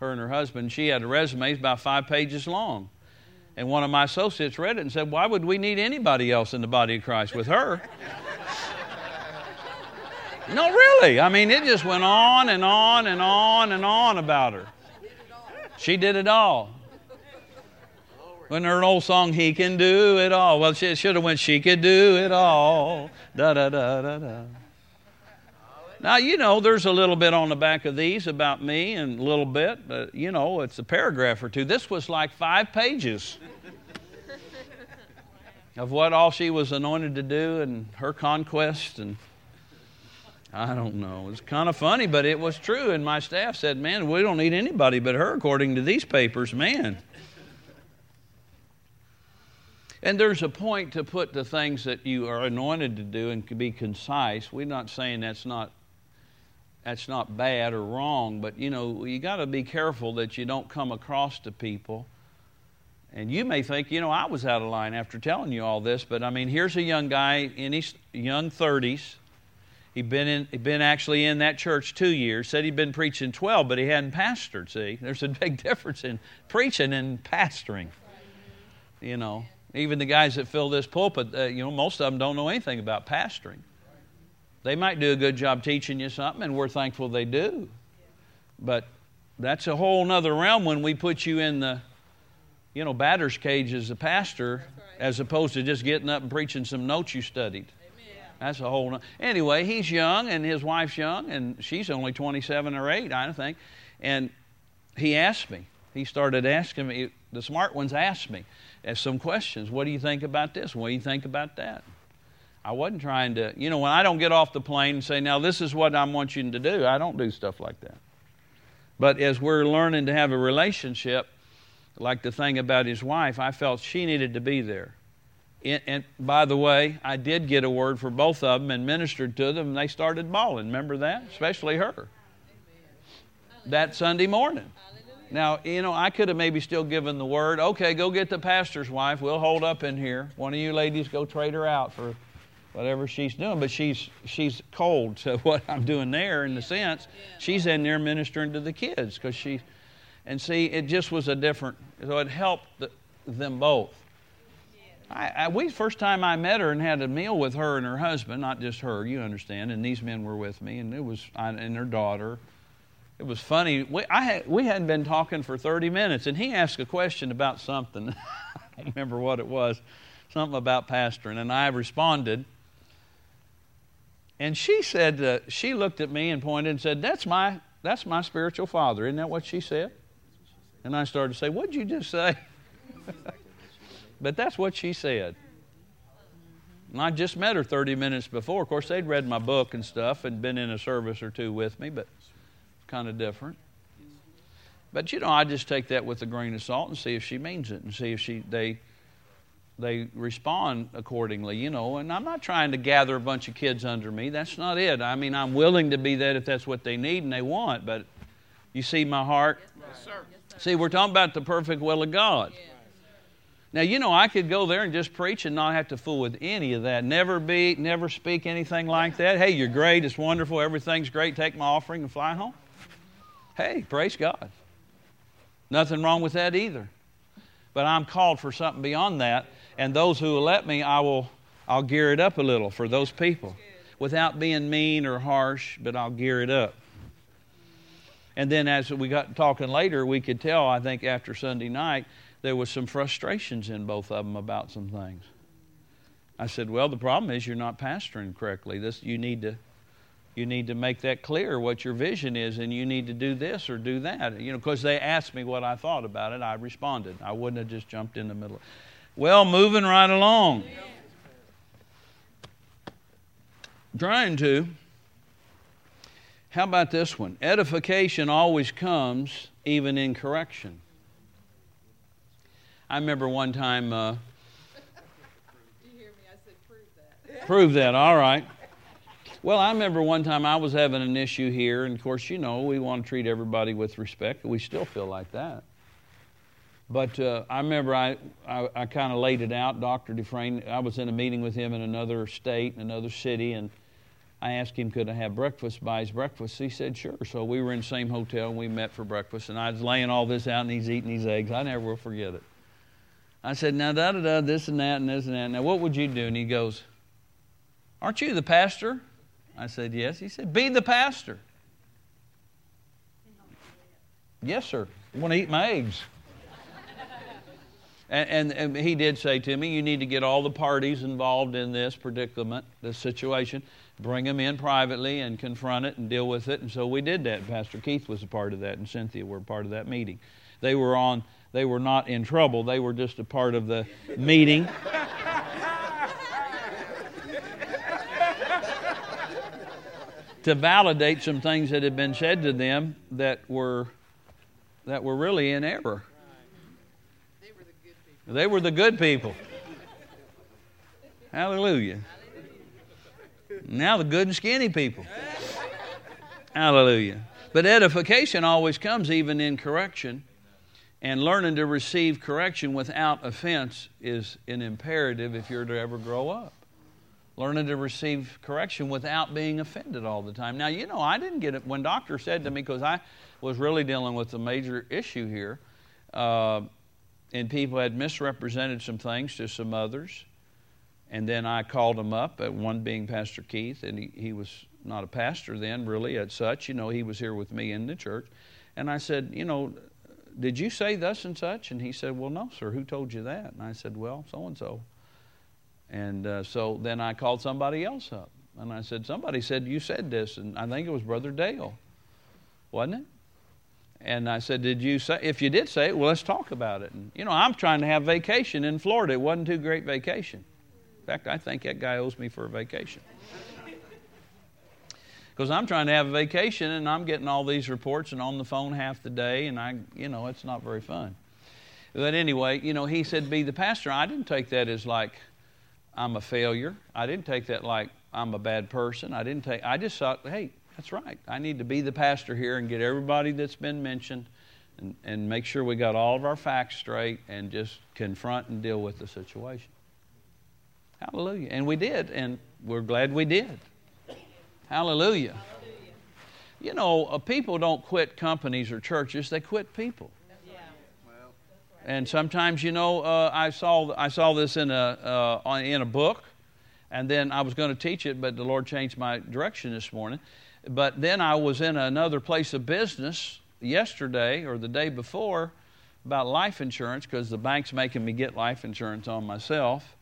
Speaker 2: her and her husband, she had a resume about five pages long. And one of my associates read it and said, Why would we need anybody else in the body of Christ with her? <laughs> no, really. I mean, it just went on and on and on and on about her. She did it all. When her old song, He Can Do It All. Well, she should have went, She Could Do It All. Da da da da da. Now, you know, there's a little bit on the back of these about me and a little bit. But, you know, it's a paragraph or two. This was like five pages of what all she was anointed to do and her conquest. And I don't know. It's kind of funny, but it was true. And my staff said, man, we don't need anybody but her according to these papers. Man. And there's a point to put the things that you are anointed to do and to be concise. We're not saying that's not that's not bad or wrong, but you know, you got to be careful that you don't come across to people. And you may think, you know, I was out of line after telling you all this, but I mean, here's a young guy in his young 30s. He'd been, in, he'd been actually in that church two years. Said he'd been preaching 12, but he hadn't pastored. See, there's a big <laughs> difference in preaching and pastoring. You know, even the guys that fill this pulpit, uh, you know, most of them don't know anything about pastoring. They might do a good job teaching you something, and we're thankful they do. But that's a whole other realm when we put you in the, you know, batter's cage as a pastor, as opposed to just getting up and preaching some notes you studied. That's a whole. Anyway, he's young and his wife's young, and she's only 27 or 8, I think. And he asked me. He started asking me. The smart ones asked me, some questions. What do you think about this? What do you think about that? I wasn't trying to, you know, when I don't get off the plane and say, now this is what I want you to do, I don't do stuff like that. But as we're learning to have a relationship, like the thing about his wife, I felt she needed to be there. And, by the way, I did get a word for both of them and ministered to them, and they started bawling. Remember that? Especially her. That Sunday morning. Now, you know, I could have maybe still given the word, okay, go get the pastor's wife. We'll hold up in here. One of you ladies go trade her out for whatever she's doing. But she's she's cold to <laughs> what I'm doing there in the sense she's in there ministering to the kids because she, and see, it just was a different. So it helped the, them both. I, I, we first time I met her and had a meal with her and her husband, not just her, you understand, and these men were with me, and it was I, and their daughter it was funny. We, I had, we hadn't been talking for 30 minutes, and he asked a question about something. <laughs> I don't remember what it was, something about pastoring, and I responded. And she said, uh, she looked at me and pointed and said, "That's my that's my spiritual father." Isn't that what she said? And I started to say, "What'd you just say?" <laughs> but that's what she said. And I just met her 30 minutes before. Of course, they'd read my book and stuff and been in a service or two with me, but kind of different. But you know, I just take that with a grain of salt and see if she means it and see if she they they respond accordingly, you know. And I'm not trying to gather a bunch of kids under me. That's not it. I mean, I'm willing to be that if that's what they need and they want. But you see my heart. Yes, sir. See, we're talking about the perfect will of God. Yes. Now, you know, I could go there and just preach and not have to fool with any of that. Never be, never speak anything like that. Hey, you're great. It's wonderful. Everything's great. Take my offering and fly home. Hey, praise God. Nothing wrong with that either. But I'm called for something beyond that, and those who will let me, I will I'll gear it up a little for those people without being mean or harsh, but I'll gear it up. And then as we got talking later, we could tell, I think, after Sunday night, there was some frustrations in both of them about some things. I said, "Well, the problem is you're not pastoring correctly. This you need to you need to make that clear what your vision is and you need to do this or do that. You know because they asked me what i thought about it. I responded. I wouldn't have just jumped in the middle. Well moving right along. Trying to how about this one? Edification always comes even in correction. I remember one time uh, <laughs>
Speaker 3: You hear me? I said, prove that.
Speaker 2: prove that. All right well, I remember one time I was having an issue here, and of course, you know, we want to treat everybody with respect. We still feel like that. But uh, I remember I, I, I kind of laid it out. Dr. Dufresne, I was in a meeting with him in another state, in another city, and I asked him, could I have breakfast by his breakfast? He said, sure. So we were in the same hotel, and we met for breakfast, and I was laying all this out, and he's eating these eggs. I never will forget it. I said, now, da da da, this and that, and this and that. Now, what would you do? And he goes, Aren't you the pastor? I said, Yes. He said, Be the pastor. Yes, sir. I want to eat my eggs. <laughs> and, and, and, he did say to me, You need to get all the parties involved in this predicament, this situation, bring them in privately and confront it and deal with it. And so we did that. Pastor Keith was a part of that, and Cynthia were a part of that meeting. They were on. They were not in trouble. They were just a part of the meeting. <laughs> to validate some things that had been said to them that were that were really in error.
Speaker 3: They were the good people.
Speaker 2: They were the good people. Hallelujah. Now the good and skinny people. Hallelujah. But edification always comes even in correction. And learning to receive correction without offense is an imperative if you're to ever grow up learning to receive correction without being offended all the time. Now, you know, I didn't get it when doctor said to me because I was really dealing with a major issue here, uh, and people had misrepresented some things to some others, and then I called them up. Uh, one being Pastor Keith, and he, he was not a pastor then, really, at such. You know, he was here with me in the church, and I said, you know. Did you say thus and such? And he said, Well, no, sir. Who told you that? And I said, Well, so and so. And uh, so then I called somebody else up. And I said, Somebody said you said this. And I think it was Brother Dale, wasn't it? And I said, Did you say, if you did say it, well, let's talk about it. And, you know, I'm trying to have vacation in Florida. It wasn't too great vacation. In fact, I think that guy owes me for a vacation. <laughs> Because I'm trying to have a vacation and I'm getting all these reports and on the phone half the day, and I, you know, it's not very fun. But anyway, you know, he said, Be the pastor. I didn't take that as like, I'm a failure. I didn't take that like I'm a bad person. I didn't take I just thought, hey, that's right. I need to be the pastor here and get everybody that's been mentioned and, and make sure we got all of our facts straight and just confront and deal with the situation. Hallelujah. And we did, and we're glad we did. Hallelujah. You know, uh, people don't quit companies or churches, they quit people. And sometimes, you know, uh, I saw I saw this in a uh, in a book, and then I was going to teach it, but the Lord changed my direction this morning. But then I was in another place of business yesterday or the day before about life insurance because the bank's making me get life insurance on myself.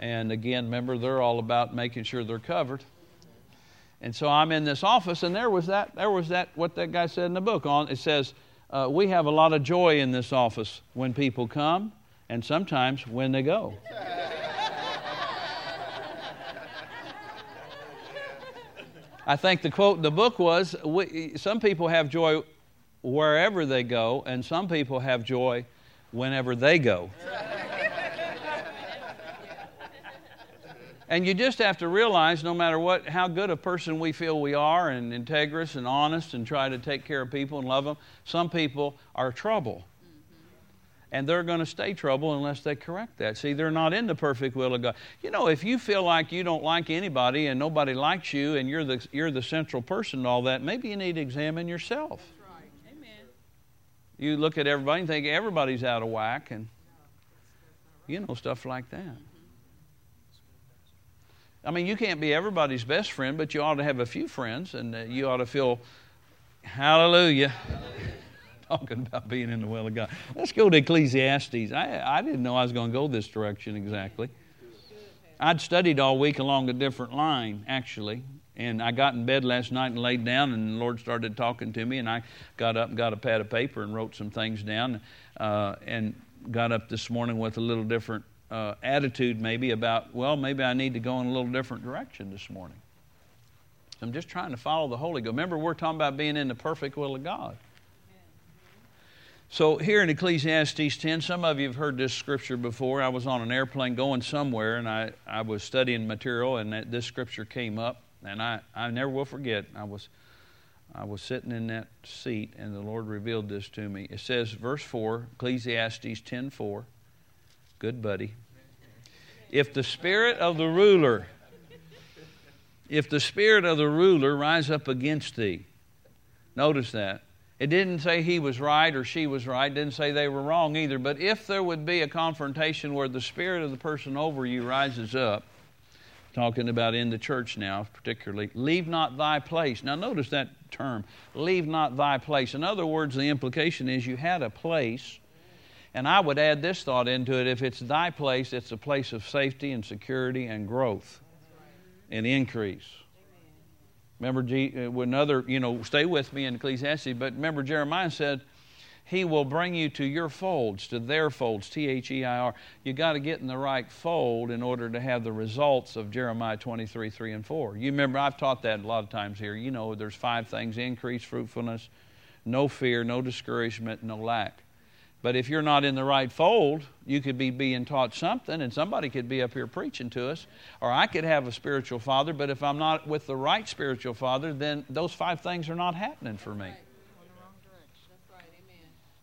Speaker 2: And again, remember, they're all about making sure they're covered. And so I'm in this office, and there was that. There was that. What that guy said in the book. On it says uh, we have a lot of joy in this office when people come and sometimes when they go. <laughs> I think the quote in the book was we, some people have joy wherever they go, and some people have joy whenever they go. And you just have to realize no matter what, how good a person we feel we are, and integrous and honest, and try to take care of people and love them, some people are trouble. Mm-hmm. And they're going to stay trouble unless they correct that. See, they're not in the perfect will of God. You know, if you feel like you don't like anybody and nobody likes you and you're the, you're the central person and all that, maybe you need to examine yourself.
Speaker 3: That's right. Amen.
Speaker 2: You look at everybody and think everybody's out of whack and, you know, stuff like that. I mean, you can't be everybody's best friend, but you ought to have a few friends, and uh, you ought to feel, hallelujah. <laughs> Talking about being in the will of God. Let's go to Ecclesiastes. I, I didn't know I was going to go this direction exactly. I'd studied all week along a different line, actually. And I got in bed last night and laid down, and the Lord started talking to me. And I got up and got a pad of paper and wrote some things down, uh, and got up this morning with a little different uh, attitude, maybe about, well, maybe I need to go in a little different direction this morning. I'm just trying to follow the Holy Ghost. Remember, we're talking about being in the perfect will of God. So, here in Ecclesiastes 10, some of you have heard this scripture before. I was on an airplane going somewhere, and I, I was studying material, and that, this scripture came up. And I, I never will forget, I was, I was sitting in that seat, and the Lord revealed this to me. It says, verse 4, Ecclesiastes 10 4, good buddy. If the spirit of the ruler, if the spirit of the ruler rise up against thee, notice that. It didn't say he was right or she was right, it didn't say they were wrong either. But if there would be a confrontation where the spirit of the person over you rises up, talking about in the church now, particularly, leave not thy place. Now, notice that term, leave not thy place. In other words, the implication is you had a place, and I would add this thought into it if it's thy place, it's a place of safety and security and growth and increase. Remember, uh, another, you know, stay with me in Ecclesiastes, but remember, Jeremiah said, he will bring you to your folds, to their folds, T H E I R. You got to get in the right fold in order to have the results of Jeremiah 23, 3 and 4. You remember, I've taught that a lot of times here. You know, there's five things increase fruitfulness, no fear, no discouragement, no lack. But if you're not in the right fold, you could be being taught something, and somebody could be up here preaching to us, or I could have a spiritual father, but if I'm not with the right spiritual father, then those five things are not happening for me.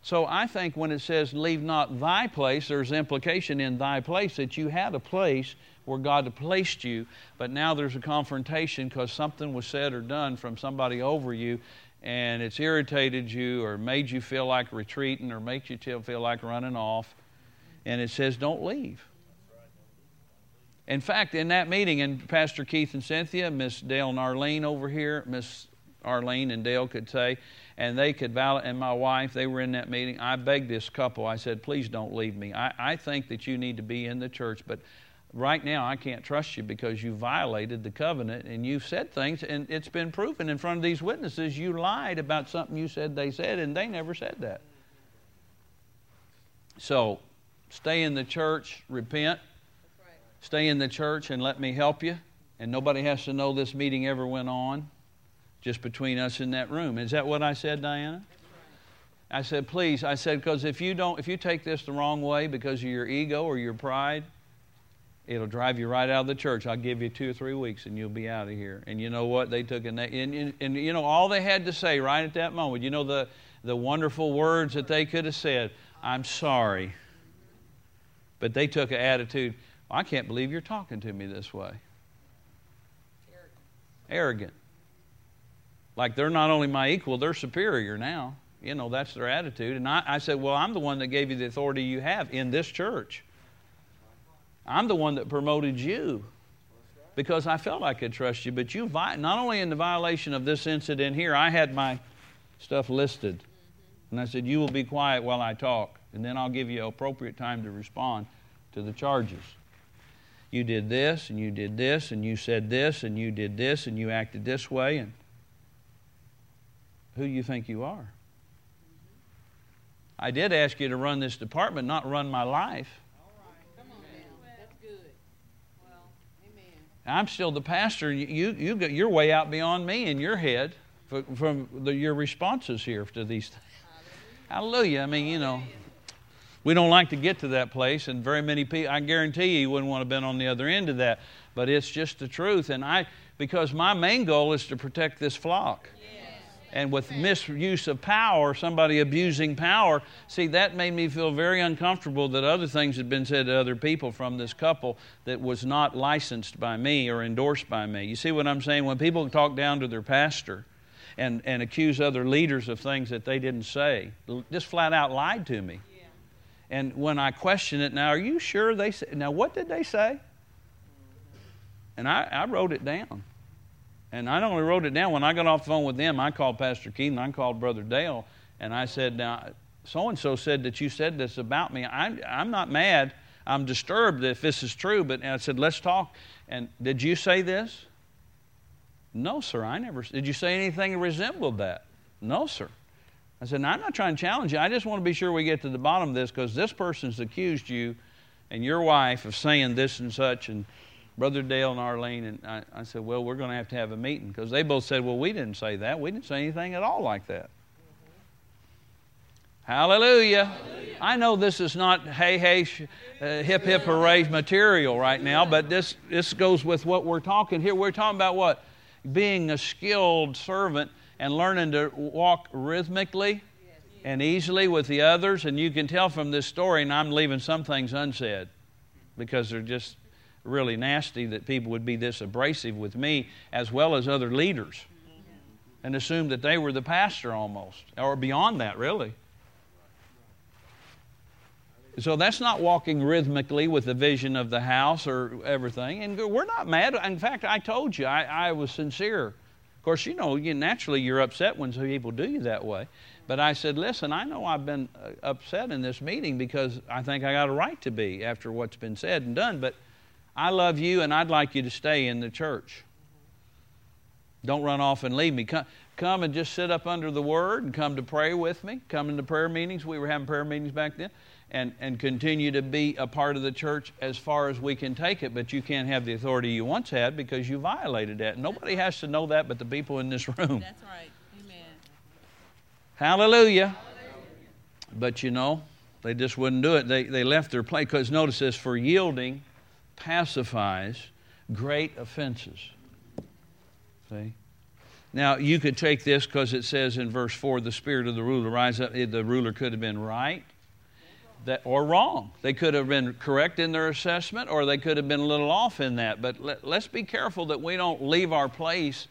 Speaker 2: So I think when it says, leave not thy place, there's implication in thy place that you had a place where God had placed you, but now there's a confrontation because something was said or done from somebody over you, and it's irritated you or made you feel like retreating or makes you feel like running off. And it says, don't leave. In fact, in that meeting, and Pastor Keith and Cynthia, Miss Dale and Arlene over here, Miss Arlene and Dale could say, and they could validate, and my wife, they were in that meeting. I begged this couple, I said, please don't leave me. I, I think that you need to be in the church, but right now I can't trust you because you violated the covenant and you've said things, and it's been proven in front of these witnesses you lied about something you said they said, and they never said that. So stay in the church, repent, stay in the church, and let me help you. And nobody has to know this meeting ever went on just between us in that room. Is that what I said, Diana? I said, please. I said, because if you don't, if you take this the wrong way because of your ego or your pride, it'll drive you right out of the church. I'll give you two or three weeks and you'll be out of here. And you know what? They took and, and, and, and you know all they had to say right at that moment. You know the the wonderful words that they could have said. I'm sorry. But they took an attitude. I can't believe you're talking to me this way. Arrogant. Arrogant. Like they're not only my equal, they're superior now. You know, that's their attitude. And I, I said, Well, I'm the one that gave you the authority you have in this church. I'm the one that promoted you because I felt I could trust you. But you, not only in the violation of this incident here, I had my stuff listed. And I said, You will be quiet while I talk, and then I'll give you appropriate time to respond to the charges. You did this, and you did this, and you said this, and you did this, and you acted this way, and who do you think you are. I did ask you to run this department, not run my life. I'm still the pastor. You, you, got, you're way out beyond me in your head from the, your responses here to these things. Hallelujah. I mean, you know, we don't like to get to that place, and very many people, I guarantee you, you wouldn't want to have been on the other end of that. But it's just the truth. And I, because my main goal is to protect this flock and with misuse of power, somebody abusing power, see, that made me feel very uncomfortable that other things had been said to other people from this couple that was not licensed by me or endorsed by me. You see what I'm saying? When people talk down to their pastor and, and accuse other leaders of things that they didn't say, just flat out lied to me. And when I question it now, are you sure they said, now what did they say? And I, I wrote it down. And I only wrote it down, when I got off the phone with them, I called Pastor Keith and I called Brother Dale, and I said, Now, so and so said that you said this about me. I'm, I'm not mad. I'm disturbed if this is true, but I said, Let's talk. And did you say this? No, sir, I never. Did you say anything resembled that? No, sir. I said, I'm not trying to challenge you. I just want to be sure we get to the bottom of this because this person's accused you and your wife of saying this and such. And Brother Dale and Arlene, and I, I said, Well, we're going to have to have a meeting because they both said, Well, we didn't say that. We didn't say anything at all like that. Hallelujah. Hallelujah. I know this is not hey, hey, sh- uh, hip, hip, hooray material right now, but this, this goes with what we're talking here. We're talking about what? Being a skilled servant and learning to walk rhythmically and easily with the others. And you can tell from this story, and I'm leaving some things unsaid because they're just really nasty that people would be this abrasive with me as well as other leaders and assume that they were the pastor almost, or beyond that, really. So that's not walking rhythmically with the vision of the house or everything. And we're not mad. In fact, I told you, I, I was sincere. Of course, you know, you, naturally you're upset when some people do you that way. But I said, listen, I know I've been uh, upset in this meeting because I think I got a right to be after what's been said and done. But I love you and I'd like you to stay in the church. Don't run off and leave me. Come, come and just sit up under the Word and come to pray with me. Come into prayer meetings. We were having prayer meetings back then and, and continue to be a part of the church as far as we can take it, but you can't have the authority you once had because you violated that. Nobody has to know that but the people in this <laughs> room.
Speaker 3: That's right. Amen.
Speaker 2: Hallelujah. Hallelujah. But you know, they just wouldn't do it. They, they left their place because notice this for yielding pacifies great offenses. See? Now, you could take this because it says in verse 4 the spirit of the ruler rise up. The ruler could have been right that, or wrong. They could have been correct in their assessment, or they could have been a little off in that. But let, let's be careful that we don't leave our place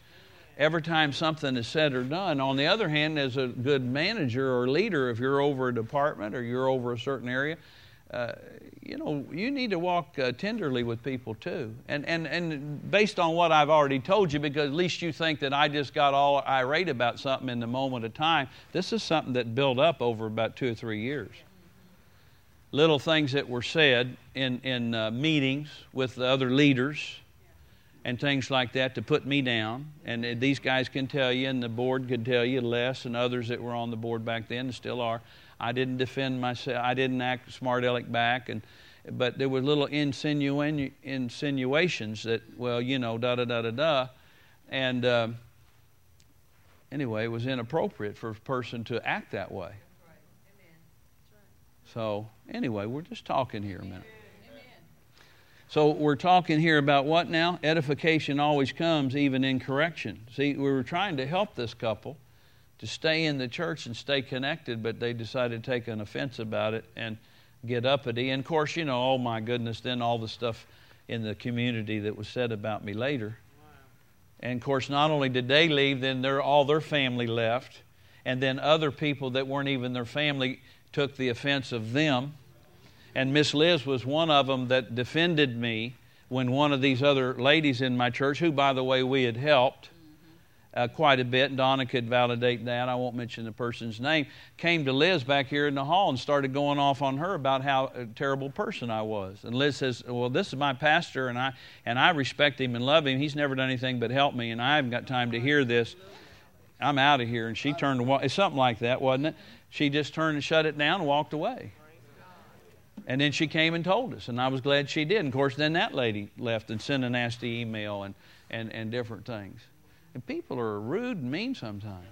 Speaker 2: every time something is said or done. On the other hand, as a good manager or leader, if you're over a department or you're over a certain area, uh, you know, you need to walk uh, tenderly with people too. And, and, and based on what I've already told you, because at least you think that I just got all irate about something in the moment of time, this is something that built up over about two or three years little things that were said in, in uh, meetings with the other leaders and things like that to put me down. And uh, these guys can tell you, and the board could tell you, Les and others that were on the board back then and still are. I didn't defend myself. I didn't act smart aleck back. And, but there were little insinu- insinuations that, well, you know, da da da da da. And uh, anyway, it was inappropriate for a person to act that way. So, anyway, we're just talking here a minute. So, we're talking here about what now? Edification always comes even in correction. See, we were trying to help this couple to stay in the church and stay connected, but they decided to take an offense about it and get uppity. And of course, you know, oh my goodness, then all the stuff in the community that was said about me later. And of course, not only did they leave, then all their family left. And then other people that weren't even their family took the offense of them. And Miss Liz was one of them that defended me when one of these other ladies in my church, who, by the way, we had helped uh, quite a bit, Donna could validate that, I won't mention the person's name, came to Liz back here in the hall and started going off on her about how a terrible person I was. And Liz says, Well, this is my pastor, and I, and I respect him and love him. He's never done anything but help me, and I haven't got time to hear this. I'm out of here. And she turned. It's something like that, wasn't it? She just turned and shut it down and walked away. And then she came and told us, and I was glad she did. And of course, then that lady left and sent a nasty email and, and, and different things. And people are rude and mean sometimes.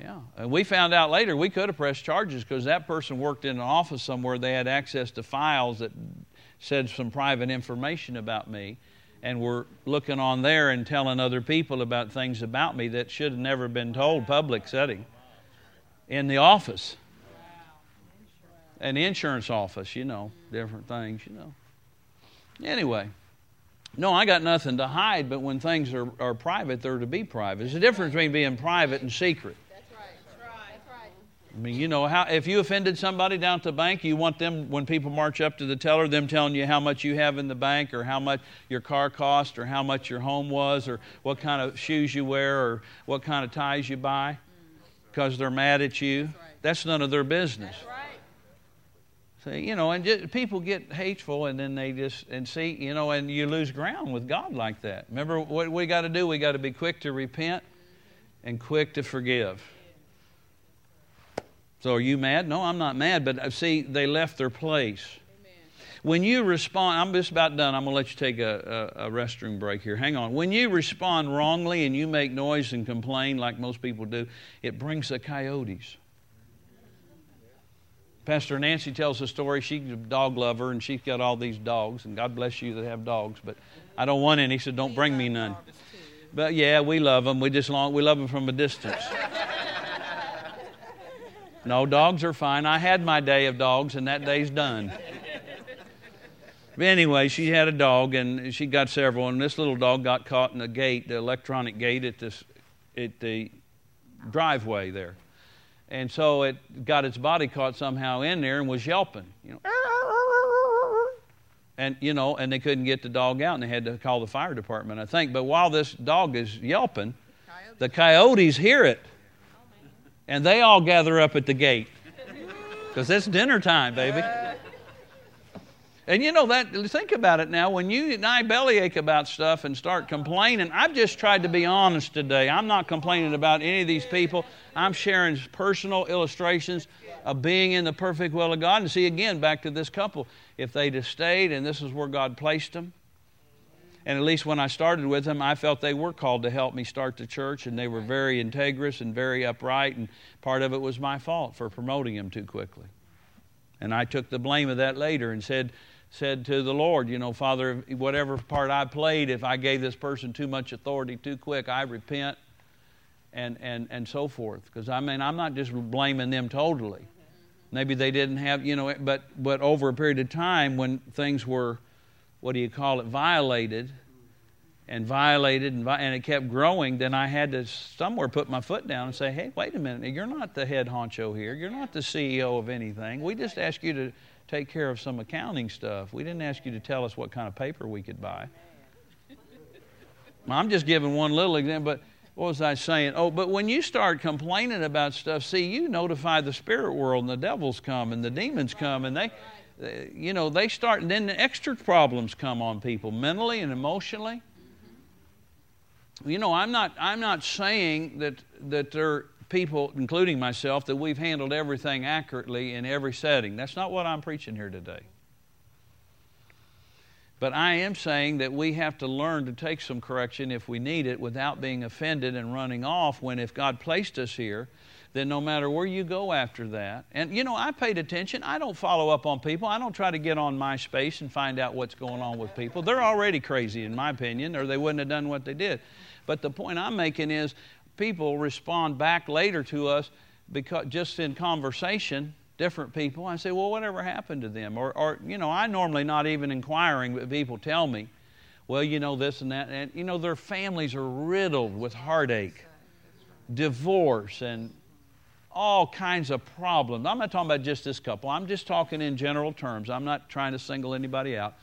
Speaker 2: Yeah. And we found out later we could have pressed charges because that person worked in an office somewhere. They had access to files that said some private information about me and were looking on there and telling other people about things about me that should have never been told public setting in the office. An insurance office, you know, different things, you know. Anyway, no, I got nothing to hide, but when things are, are private, they're to be private. There's a difference between being private and secret.
Speaker 3: That's right. That's right.
Speaker 2: I mean, you know, how if you offended somebody down at the bank, you want them when people march up to the teller, them telling you how much you have in the bank, or how much your car cost, or how much your home was, or what kind of shoes you wear, or what kind of ties you buy, because they're mad at you. That's none of their business. You know, and just, people get hateful, and then they just and see, you know, and you lose ground with God like that. Remember what we got to do? We got to be quick to repent and quick to forgive. So are you mad? No, I'm not mad, but uh, see, they left their place. When you respond, I'm just about done. I'm going to let you take a, a, a, restroom break here. Hang on. When you respond wrongly and you make noise and complain like most people do, it brings the coyotes. Pastor Nancy tells a story. She's a dog lover and she's got all these dogs, and God bless you that have dogs, but I don't want any, so don't bring me none. But yeah, we love them. We just long, we love them from a distance. <laughs> No, dogs are fine. I had my day of dogs, and that day's done. But anyway, she had a dog, and she got several, and this little dog got caught in the gate, the electronic gate at, this, at the driveway there. And so it got its body caught somehow in there and was yelping, you know. And you know, and they couldn't get the dog out, and they had to call the fire department, I think. But while this dog is yelping, the coyotes hear it and they all gather up at the gate because it's dinner time, baby. And you know that, think about it now. When you and I bellyache about stuff and start complaining, I've just tried to be honest today. I'm not complaining about any of these people. I'm sharing personal illustrations of being in the perfect will of God. And see, again, back to this couple. If they'd have stayed and this is where God placed them, and at least when I started with them, I felt they were called to help me start the church, and they were very integrous and very upright, and part of it was my fault for promoting them too quickly. And I took the blame of that later and said, said to the Lord, you know, Father, whatever part I played, if I gave this person too much authority too quick, I repent and, and, and so forth. Because I mean, I'm not just blaming them totally. Maybe they didn't have, you know, but, but over a period of time when things were what do you call it, violated and violated and, and it kept growing, then I had to somewhere put my foot down and say, hey, wait a minute, you're not the head honcho here. You're not the CEO of anything. We just asked you to take care of some accounting stuff. We didn't ask you to tell us what kind of paper we could buy. I'm just giving one little example, but what was I saying? Oh, but when you start complaining about stuff, see, you notify the spirit world and the devils come and the demons come and they you know, they start, and then the extra problems come on people mentally and emotionally. You know, I'm not, I'm not saying that, that there people, including myself, that we've handled everything accurately in every setting. That's not what I'm preaching here today. But I am saying that we have to learn to take some correction if we need it without being offended and running off when, if God placed us here, then no matter where you go after that, and you know, I paid attention. I don't follow up on people. I don't try to get on MySpace and find out what's going on with people. They're already crazy, in my opinion, or they wouldn't have done what they did. But the point I'm making is people respond back later to us because just in conversation, different people. I say, well, whatever happened to them? Or, or you know, I normally not even inquiring, but people tell me, well, you know, this and that. And, you know, their families are riddled with heartache, divorce, and all kinds of problems. I'm not talking about just this couple, I'm just talking in general terms. I'm not trying to single anybody out.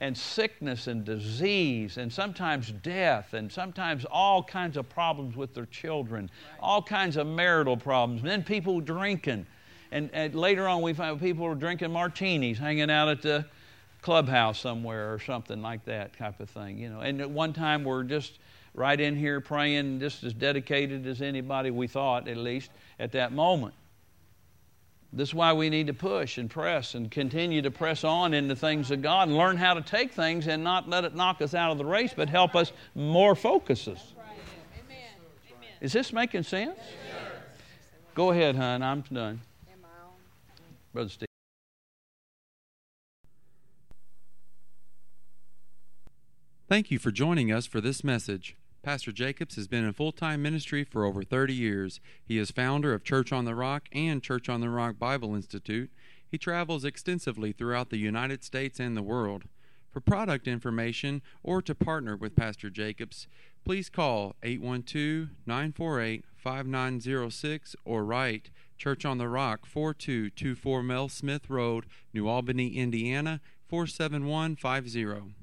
Speaker 2: And sickness and disease, and sometimes death, and sometimes all kinds of problems with their children, all kinds of marital problems. And then people drinking. And, and later on, we find people are drinking martinis, hanging out at the clubhouse somewhere or something like that type of thing. You know, and at one time we're just right in here praying, just as dedicated as anybody we thought, at least at that moment. This is why we need to push and press and continue to press on in the things of God and learn how to take things and not let it knock us out of the race, but help us more focus us. Is this making sense? Go ahead, hon. I'm done. Brother Steve.
Speaker 1: Thank you for joining us for this message. Pastor Jacobs has been in full time ministry for over 30 years. He is founder of Church on the Rock and Church on the Rock Bible Institute. He travels extensively throughout the United States and the world. For product information or to partner with Pastor Jacobs, please call 812 948 5906 or write Church on the Rock, 4224 Mel Smith Road, New Albany, Indiana, 47150.